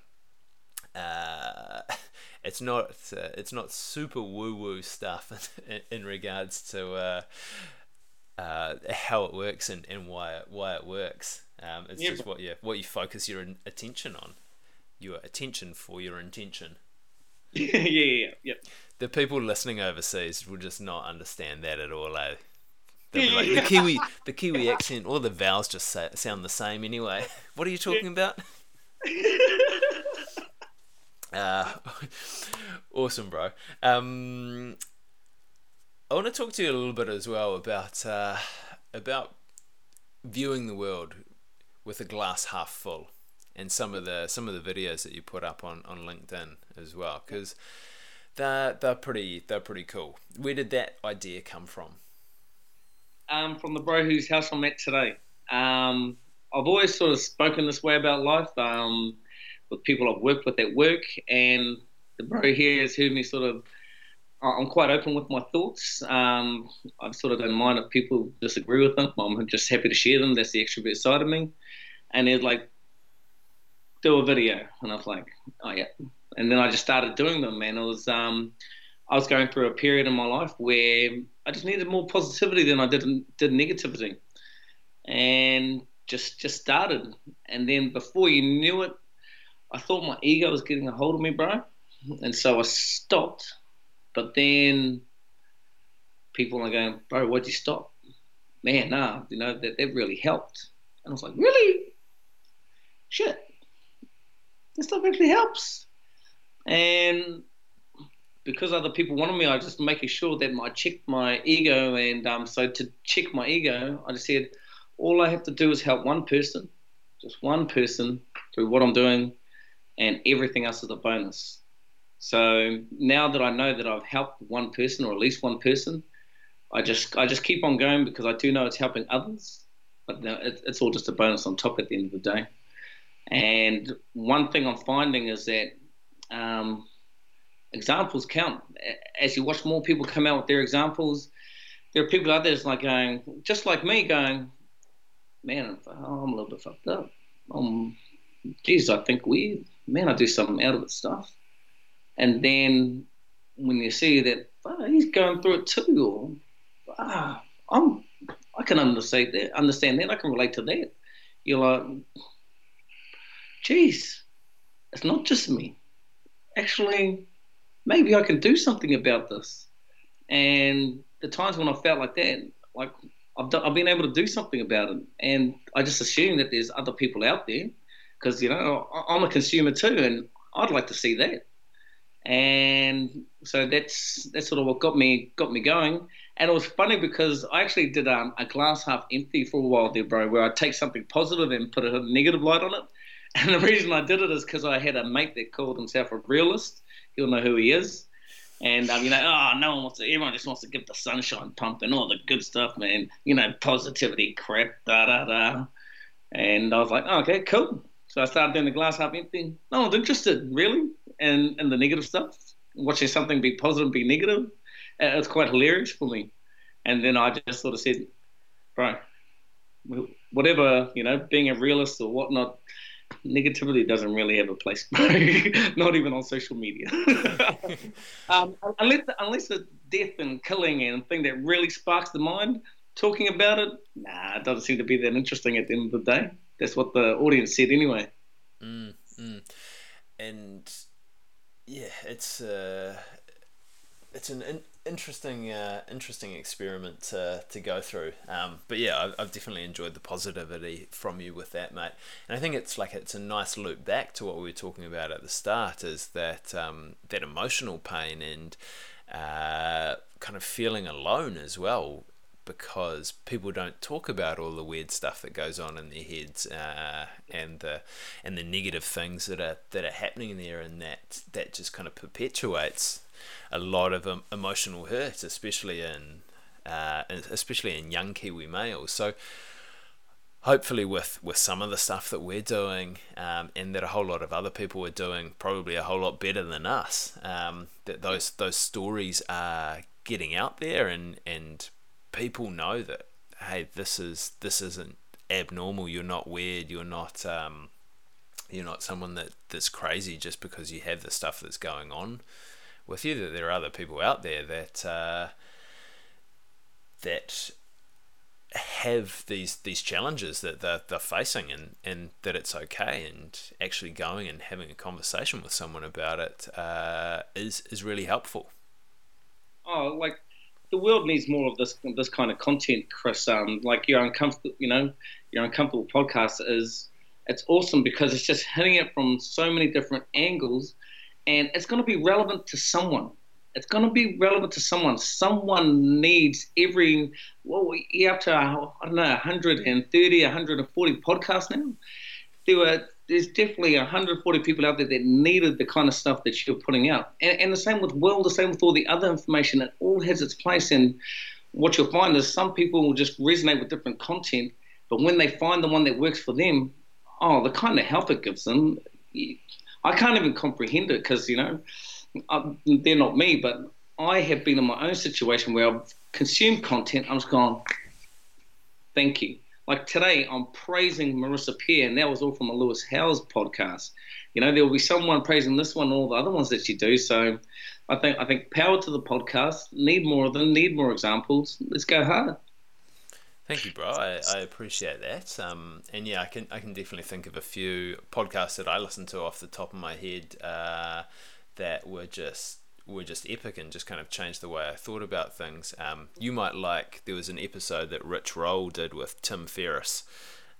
uh, it's not uh, it's not super woo woo stuff in, in, regards to uh, uh, how it works and, and why it, why it works. Um, it's yeah. just what you what you focus your attention on your attention for your intention. yeah, yeah, yeah, yeah. The people listening overseas will just not understand that at all. Eh? Like, the Kiwi, the Kiwi accent, all the vowels just say, sound the same anyway. What are you talking about? Uh, awesome, bro. Um, I want to talk to you a little bit as well about uh, about viewing the world with a glass half full, and some of the some of the videos that you put up on, on LinkedIn as well, because they're they're pretty they're pretty cool. Where did that idea come from? Um, from the bro whose house I'm at today. Um, I've always sort of spoken this way about life um, with people I've worked with at work, and the bro here has heard me sort of. I'm quite open with my thoughts. Um, I sort of don't mind if people disagree with them. I'm just happy to share them. That's the extrovert side of me. And they're like, do a video, and I was like, oh yeah. And then I just started doing them, and it was um, I was going through a period in my life where I just needed more positivity than I did did negativity, and just just started. And then before you knew it, I thought my ego was getting a hold of me, bro, and so I stopped. But then people are going, bro, why'd you stop? Man, nah, you know that that really helped. And I was like, really? Shit, this stuff actually helps. And because other people wanted me, I just making sure that I checked my ego. And um, so to check my ego, I just said, all I have to do is help one person, just one person through what I'm doing, and everything else is a bonus. So now that I know that I've helped one person or at least one person, I just I just keep on going because I do know it's helping others. But no, it, it's all just a bonus on top at the end of the day. And one thing I'm finding is that um, examples count. As you watch more people come out with their examples, there are people out there that's like going, just like me, going, man, I'm a little bit fucked up. Um, geez, I think weird. Man, I do something out of it stuff. And then when you see that oh, he's going through it too, or ah, I'm, I can understand that. Understand that. I can relate to that. You're like, geez, it's not just me. Actually, maybe I can do something about this. And the times when I felt like that, like I've, done, I've been able to do something about it. And I just assume that there's other people out there because, you know, I'm a consumer too, and I'd like to see that. And so that's that's sort of what got me got me going. And it was funny because I actually did um, a glass half empty for a while there, bro, where I take something positive and put a negative light on it. And the reason I did it is because I had a mate that called himself a realist. He'll know who he is. And um, you know, oh, no one wants to. Everyone just wants to give the sunshine pump and all the good stuff, man. You know, positivity, crap, da da da. And I was like, oh, okay, cool. So I started doing the glass half empty. No one's interested, really, in in the negative stuff. Watching something be positive, be negative. It's quite hilarious for me. And then I just sort of said, bro, whatever, you know, being a realist or whatnot, negativity doesn't really have a place, not even on social media. um, unless, unless the death and killing and thing that really sparks the mind, talking about it, nah, it doesn't seem to be that interesting at the end of the day. That's what the audience said anyway. Mm, mm. And yeah, it's uh, it's an in- interesting uh, interesting experiment to, to go through. Um, but yeah, I've, I've, definitely enjoyed the positivity from you with that, mate. And I think it's like it's a nice loop back to what we were talking about at the start, is that um, that emotional pain and uh, kind of feeling alone as well. Because people don't talk about all the weird stuff that goes on in their heads uh, and the and the negative things that are that are happening there, and that that just kind of perpetuates a lot of um, emotional hurt, especially in uh, especially in young Kiwi males. So hopefully with with some of the stuff that we're doing um, and that a whole lot of other people are doing probably a whole lot better than us um, that those those stories are getting out there and and people know that hey this is this isn't abnormal. You're not weird. You're not um, you're not someone that that's crazy just because you have the stuff that's going on with you that there are other people out there that uh, that have these these challenges that they're, they're facing and, and that it's okay. And actually going and having a conversation with someone about it uh, is is really helpful. Oh, like the world needs more of this this kind of content, Chris. Um, like your uncomfortable, you know, your uncomfortable podcast is it's awesome because it's just hitting it from so many different angles and it's going to be relevant to someone. it's going to be relevant to someone. Someone needs every, well, up to, I don't know, 130, 140 podcasts now. There were, there's definitely 140 people out there that needed the kind of stuff that you're putting out. And, and the same with Will, the same with all the other information. It all has its place. And what you'll find is some people will just resonate with different content, but when they find the one that works for them, oh, the kind of help it gives them, I can't even comprehend it because, you know, uh, they're not me, but I have been in my own situation where I've consumed content. I'm just going, thank you. Like today, I'm praising Marissa Peer, and that was all from a Lewis Howes podcast. You know, there will be someone praising this one, and all the other ones that you do. So, I think I think power to the podcast. Need more of them. Need more examples. Let's go hard. Thank you, bro. I, I appreciate that. Um, and yeah, I can I can definitely think of a few podcasts that I listen to off the top of my head. Uh, that were just were just epic and just kind of changed the way I thought about things. Um, you might like there was an episode that Rich Roll did with Tim Ferriss,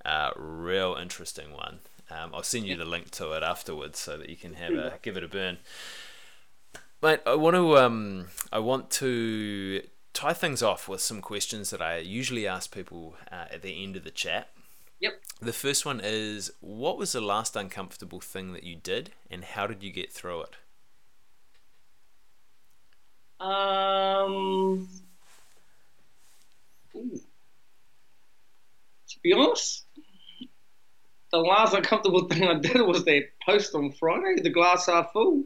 uh, real interesting one. Um, I'll send you the link to it afterwards so that you can have a give it a burn. Mate, I want to um, I want to tie things off with some questions that I usually ask people uh, at the end of the chat. Yep. The first one is, what was the last uncomfortable thing that you did, and how did you get through it? Um, to be honest, the last uncomfortable thing I did was that post on Friday, the glass half full,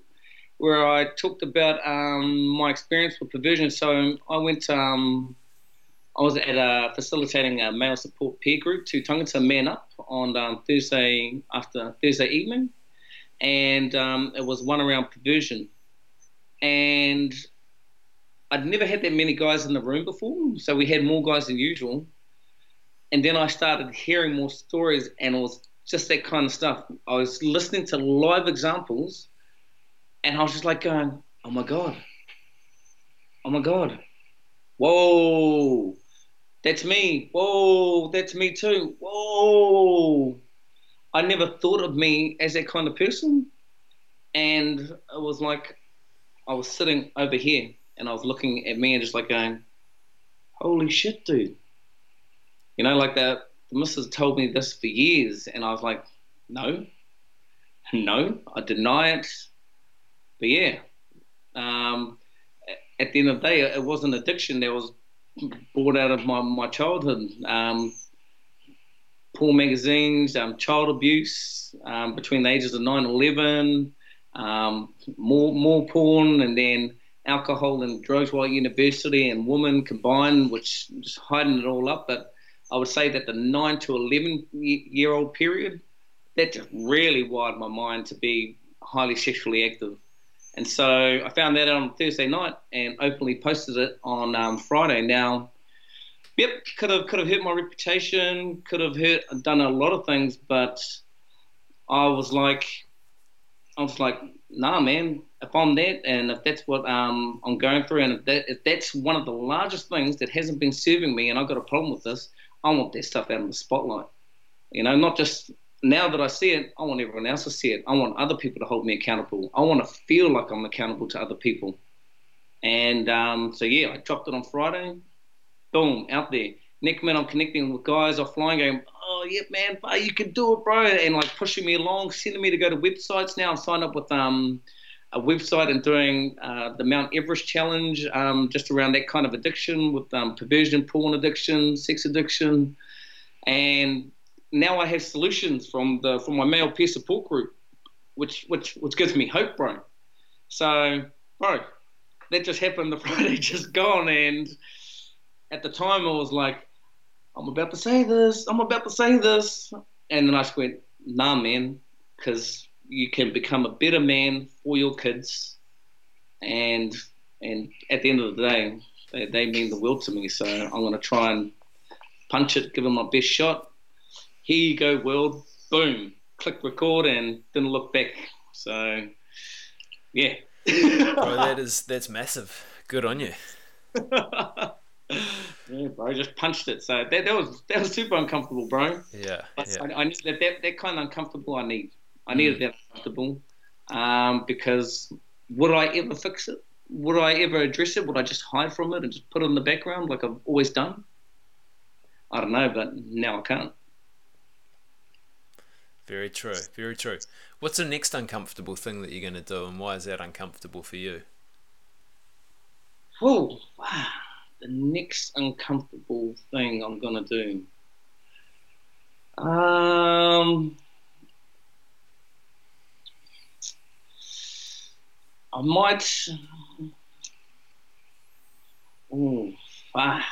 where I talked about um, my experience with provision. So I went. Um, I was at a facilitating a male support peer group to Tangata Man Up on um, Thursday after Thursday evening, and um, it was one around provision. And I'd never had that many guys in the room before, so we had more guys than usual. And then I started hearing more stories, and it was just that kind of stuff. I was listening to live examples, and I was just like going, "Oh my god, oh my god, whoa, that's me, whoa, that's me too, whoa." I never thought of me as that kind of person, and it was like I was sitting over here and I was looking at me and just like going, "Holy shit, dude!" You know, like that. The missus told me this for years, and I was like, "No, no, I deny it." But yeah, um, at the end of the day, it was an addiction that was brought out of my my childhood. Um, porn magazines, um, child abuse um, between the ages of 9 and 11, um, more more porn, and then alcohol and drugs while at university and women combined, which just hiding it all up. But I would say that the nine to eleven year old period, that just really wired my mind to be highly sexually active. And so I found that out on Thursday night and openly posted it on um, Friday. Now, yep, could have could have hurt my reputation, could have hurt, done a lot of things, but I was like, I was like, nah, man, I'm that and if that's what um, I'm going through and if, that, if that's one of the largest things that hasn't been serving me and I've got a problem with this, I want that stuff out of the spotlight. You know, not just now that I see it, I want everyone else to see it. I want other people to hold me accountable. I want to feel like I'm accountable to other people. And um, so, yeah, I dropped it on Friday. Boom, out there. Next minute, I'm connecting with guys offline going, oh, yeah, man, you can do it, bro. And like pushing me along, sending me to go to websites now. I'm signed up with um, a website and doing uh, the Mount Everest challenge, um, just around that kind of addiction with um, perversion, porn addiction, sex addiction, and now I have solutions from the from my male peer support group, which which which gives me hope, bro. So, bro, that just happened. The Friday just gone, and at the time I was like, I'm about to say this, I'm about to say this, and then I just went, nah, man, because you can become a better man for your kids, and and at the end of the day, they, they mean the world to me. So I'm going to try and punch it, give them my best shot. Here you go, world. Boom. Click record and didn't look back. So, yeah. bro, that is that's massive. Good on you. yeah, bro, just punched it. So that, that was that was super uncomfortable, bro. Yeah. yeah. I, I, that, that that kind of uncomfortable I need. I needed mm. that comfortable um, because would I ever fix it? would I ever address it? Would I just hide from it and just put it in the background like I've always done? I don't know, but now I can't. Very true. Very true. What's the next uncomfortable thing that you're going to do, and why is that uncomfortable for you? Oh, wow. The next uncomfortable thing I'm going to do. Um, I might. Oh, ah.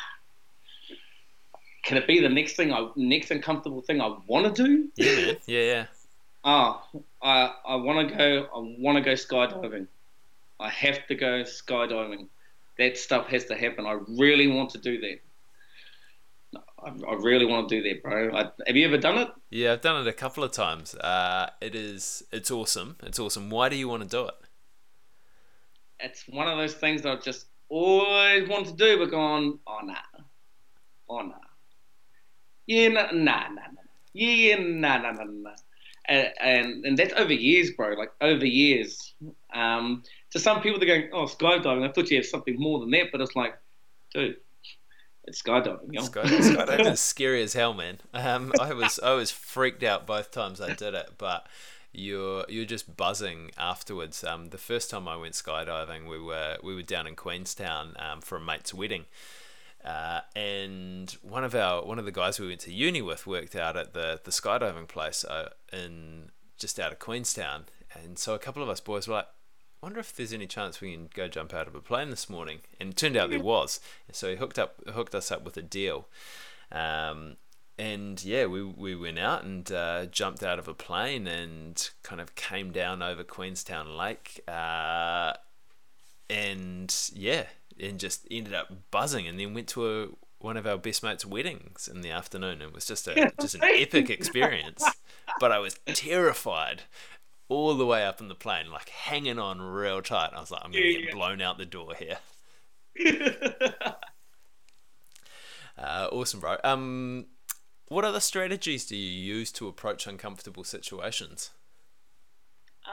Can it be the next thing I next uncomfortable thing I want to do? Yeah. Yeah, yeah. Ah, I I want to go. I want to go skydiving. I have to go skydiving. That stuff has to happen. I really want to do that. I, I really want to do that, bro. I, have you ever done it? Yeah, I've done it a couple of times. Uh, it is. It's awesome. It's awesome. Why do you want to do it? It's one of those things that I've just always want to do, but going, oh nah, oh nah, yeah, nah, nah, nah, nah. yeah, nah, nah, nah, nah. And, and and that's over years, bro. Like over years. Um, to some people, they're going, "Oh, skydiving." I thought you had something more than that, but it's like, dude, it's skydiving. You know? Sky, skydiving is scary as hell, man. Um, I was I was freaked out both times I did it, but you're you're just buzzing afterwards. Um, the first time I went skydiving, we were we were down in Queenstown um, for a mate's wedding. Uh, and one of our one of the guys we went to uni with worked out at the the skydiving place uh, in just out of Queenstown, and so a couple of us boys were like, "Wonder if there's any chance we can go jump out of a plane this morning." And it turned out there was, and so he hooked up hooked us up with a deal. Um, and yeah, we, we went out and uh, jumped out of a plane and kind of came down over Queenstown Lake. Uh, and yeah, and just ended up buzzing and then went to a, one of our best mates' weddings in the afternoon. It was just a just an epic experience. But I was terrified all the way up in the plane, like hanging on real tight. I was like, I'm gonna get blown out the door here. uh, awesome, bro. Um, what other strategies do you use to approach uncomfortable situations?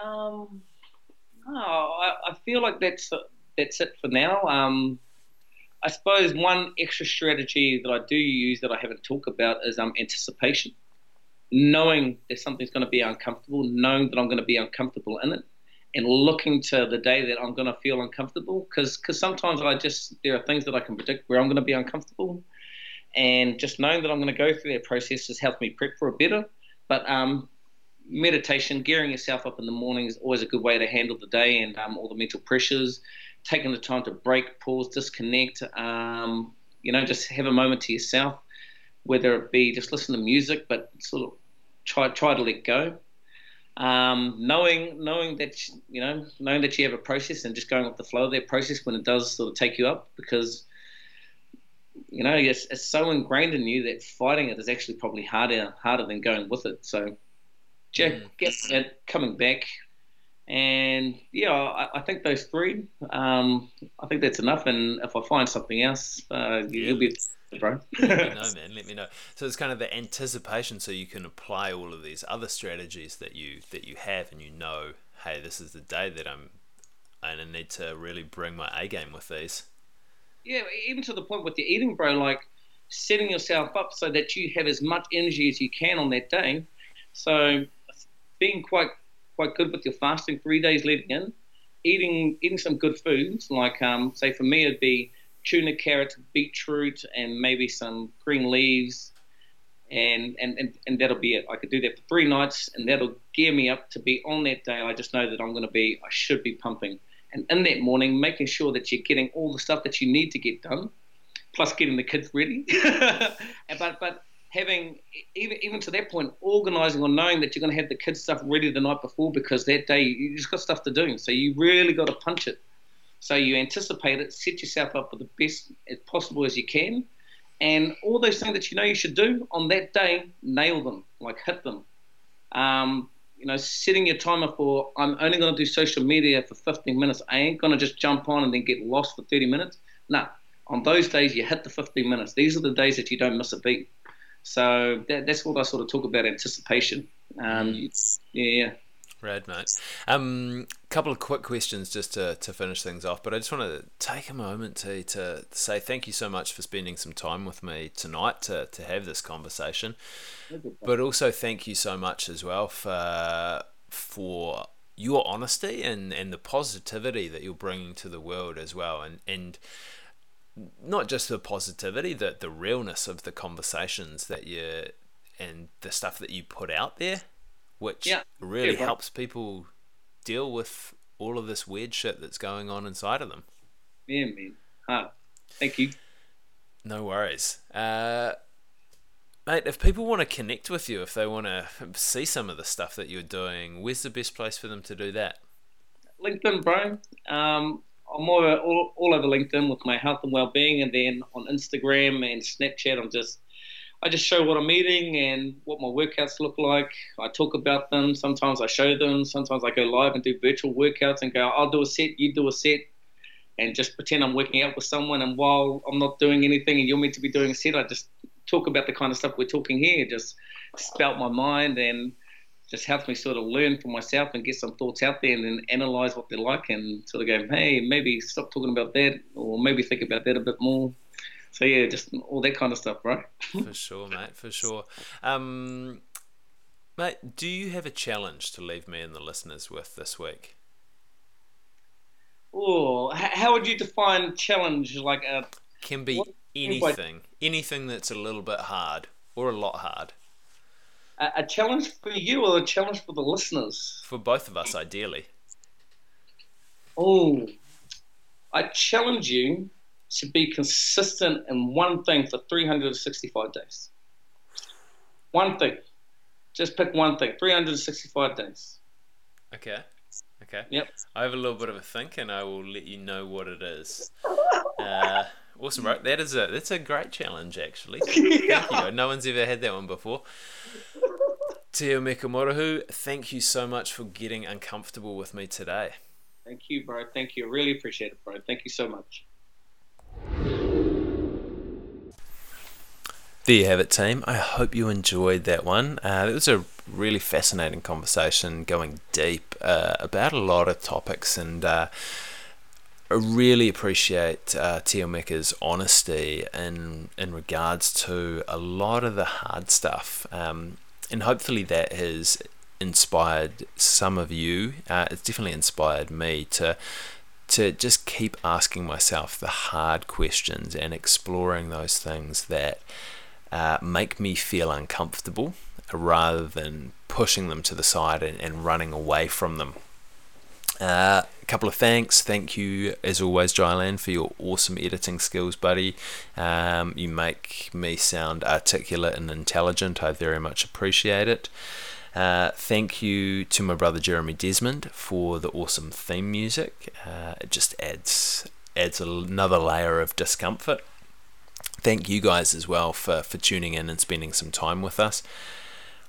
Um, oh, I, I feel like that's that's it for now. Um, I suppose one extra strategy that I do use that I haven't talked about is um, anticipation. Knowing that something's going to be uncomfortable, knowing that I'm going to be uncomfortable in it, and looking to the day that I'm going to feel uncomfortable. Because sometimes I just, there are things that I can predict where I'm going to be uncomfortable. And just knowing that I'm going to go through that process has helped me prep for it better. But um, meditation, gearing yourself up in the morning is always a good way to handle the day and um, all the mental pressures taking the time to break, pause, disconnect, um, you know, just have a moment to yourself, whether it be just listen to music, but sort of try try to let go. Um, knowing knowing that you know knowing that you have a process and just going with the flow of that process when it does sort of take you up because you know it's, it's so ingrained in you that fighting it is actually probably harder harder than going with it. So, yeah, mm. get it coming back, and yeah, I, I think those three. Um, I think that's enough. And if I find something else, uh, you'll be bro. let me know, man. Let me know. So it's kind of the anticipation, so you can apply all of these other strategies that you that you have, and you know, hey, this is the day that I'm, and I need to really bring my A game with these. Yeah, even to the point with your eating, bro. Like setting yourself up so that you have as much energy as you can on that day. So being quite quite good with your fasting three days leading in. Eating eating some good foods, like um, say for me it'd be tuna, carrot, beetroot, and maybe some green leaves, and, and, and, and that'll be it. I could do that for three nights, and that'll gear me up to be on that day. I just know that I'm going to be, I should be pumping. And in that morning, making sure that you're getting all the stuff that you need to get done, plus getting the kids ready. but but having even even to that point, organising or knowing that you're going to have the kids stuff ready the night before because that day you just got stuff to do. So you really got to punch it. So you anticipate it, set yourself up for the best as possible as you can, and all those things that you know you should do on that day, nail them, like hit them. Um, you know, setting your timer for I'm only going to do social media for 15 minutes. I ain't going to just jump on and then get lost for 30 minutes. No, on those days you hit the 15 minutes. These are the days that you don't miss a beat. So that, that's what I sort of talk about anticipation. Um, yeah. Rad, mate. Um, couple of quick questions just to, to finish things off, but I just want to take a moment to, to say thank you so much for spending some time with me tonight to, to have this conversation. But also thank you so much as well for for your honesty and, and the positivity that you're bringing to the world as well, and and not just the positivity, the the realness of the conversations that you and the stuff that you put out there which yeah. really yeah, helps people deal with all of this weird shit that's going on inside of them. Yeah, man. Huh. Thank you. No worries. Uh, mate, if people want to connect with you, if they want to see some of the stuff that you're doing, where's the best place for them to do that? LinkedIn, bro. Um, I'm all, all, all over LinkedIn with my health and well-being, and then on Instagram and Snapchat, I'm just I just show what I'm eating and what my workouts look like. I talk about them. Sometimes I show them. Sometimes I go live and do virtual workouts and go, I'll do a set, you do a set, and just pretend I'm working out with someone. And while I'm not doing anything and you're meant to be doing a set, I just talk about the kind of stuff we're talking here. Just spout my mind and just helps me sort of learn for myself and get some thoughts out there and then analyze what they're like and sort of go, hey, maybe stop talking about that or maybe think about that a bit more so yeah, just all that kind of stuff, right? for sure, mate. For sure. Um, mate, do you have a challenge to leave me and the listeners with this week? Oh, how would you define challenge? Like a can be anything, anything that's a little bit hard or a lot hard. A, a challenge for you or a challenge for the listeners? For both of us, ideally. Oh, I challenge you to be consistent in one thing for 365 days. One thing. Just pick one thing. 365 days. Okay. Okay. Yep. I have a little bit of a think, and I will let you know what it is. Uh, awesome, bro. That is a that's a great challenge, actually. yeah. Thank you. No one's ever had that one before. Te Mikamorahu, thank you so much for getting uncomfortable with me today. Thank you, bro. Thank you. I really appreciate it, bro. Thank you so much. There you have it, team. I hope you enjoyed that one. Uh, it was a really fascinating conversation, going deep uh, about a lot of topics, and uh, I really appreciate uh, Tiomika's honesty in in regards to a lot of the hard stuff, um, and hopefully that has inspired some of you. Uh, it's definitely inspired me to to just keep asking myself the hard questions and exploring those things that uh, make me feel uncomfortable rather than pushing them to the side and, and running away from them. Uh, a couple of thanks. Thank you, as always, Jylan, for your awesome editing skills, buddy. Um, you make me sound articulate and intelligent. I very much appreciate it. Uh, thank you to my brother Jeremy Desmond for the awesome theme music. Uh, it just adds adds another layer of discomfort. Thank you guys as well for, for tuning in and spending some time with us.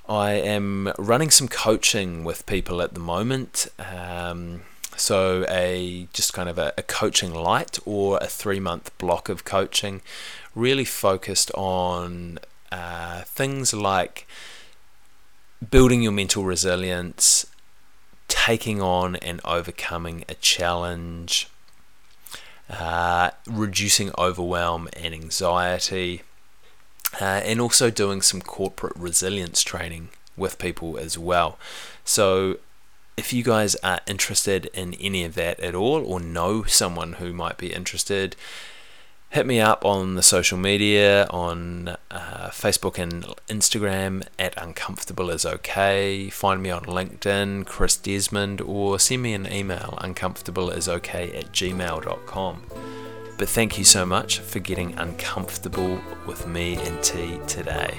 I am running some coaching with people at the moment. Um, so a just kind of a, a coaching light or a three month block of coaching, really focused on uh, things like building your mental resilience, taking on and overcoming a challenge, uh, reducing overwhelm and anxiety, uh, and also doing some corporate resilience training with people as well. So, if you guys are interested in any of that at all, or know someone who might be interested, hit me up on the social media on uh, Facebook and Instagram at uncomfortable is okay. Find me on LinkedIn, Chris Desmond, or send me an email uncomfortable is okay at gmail.com. But thank you so much for getting uncomfortable with me and T today.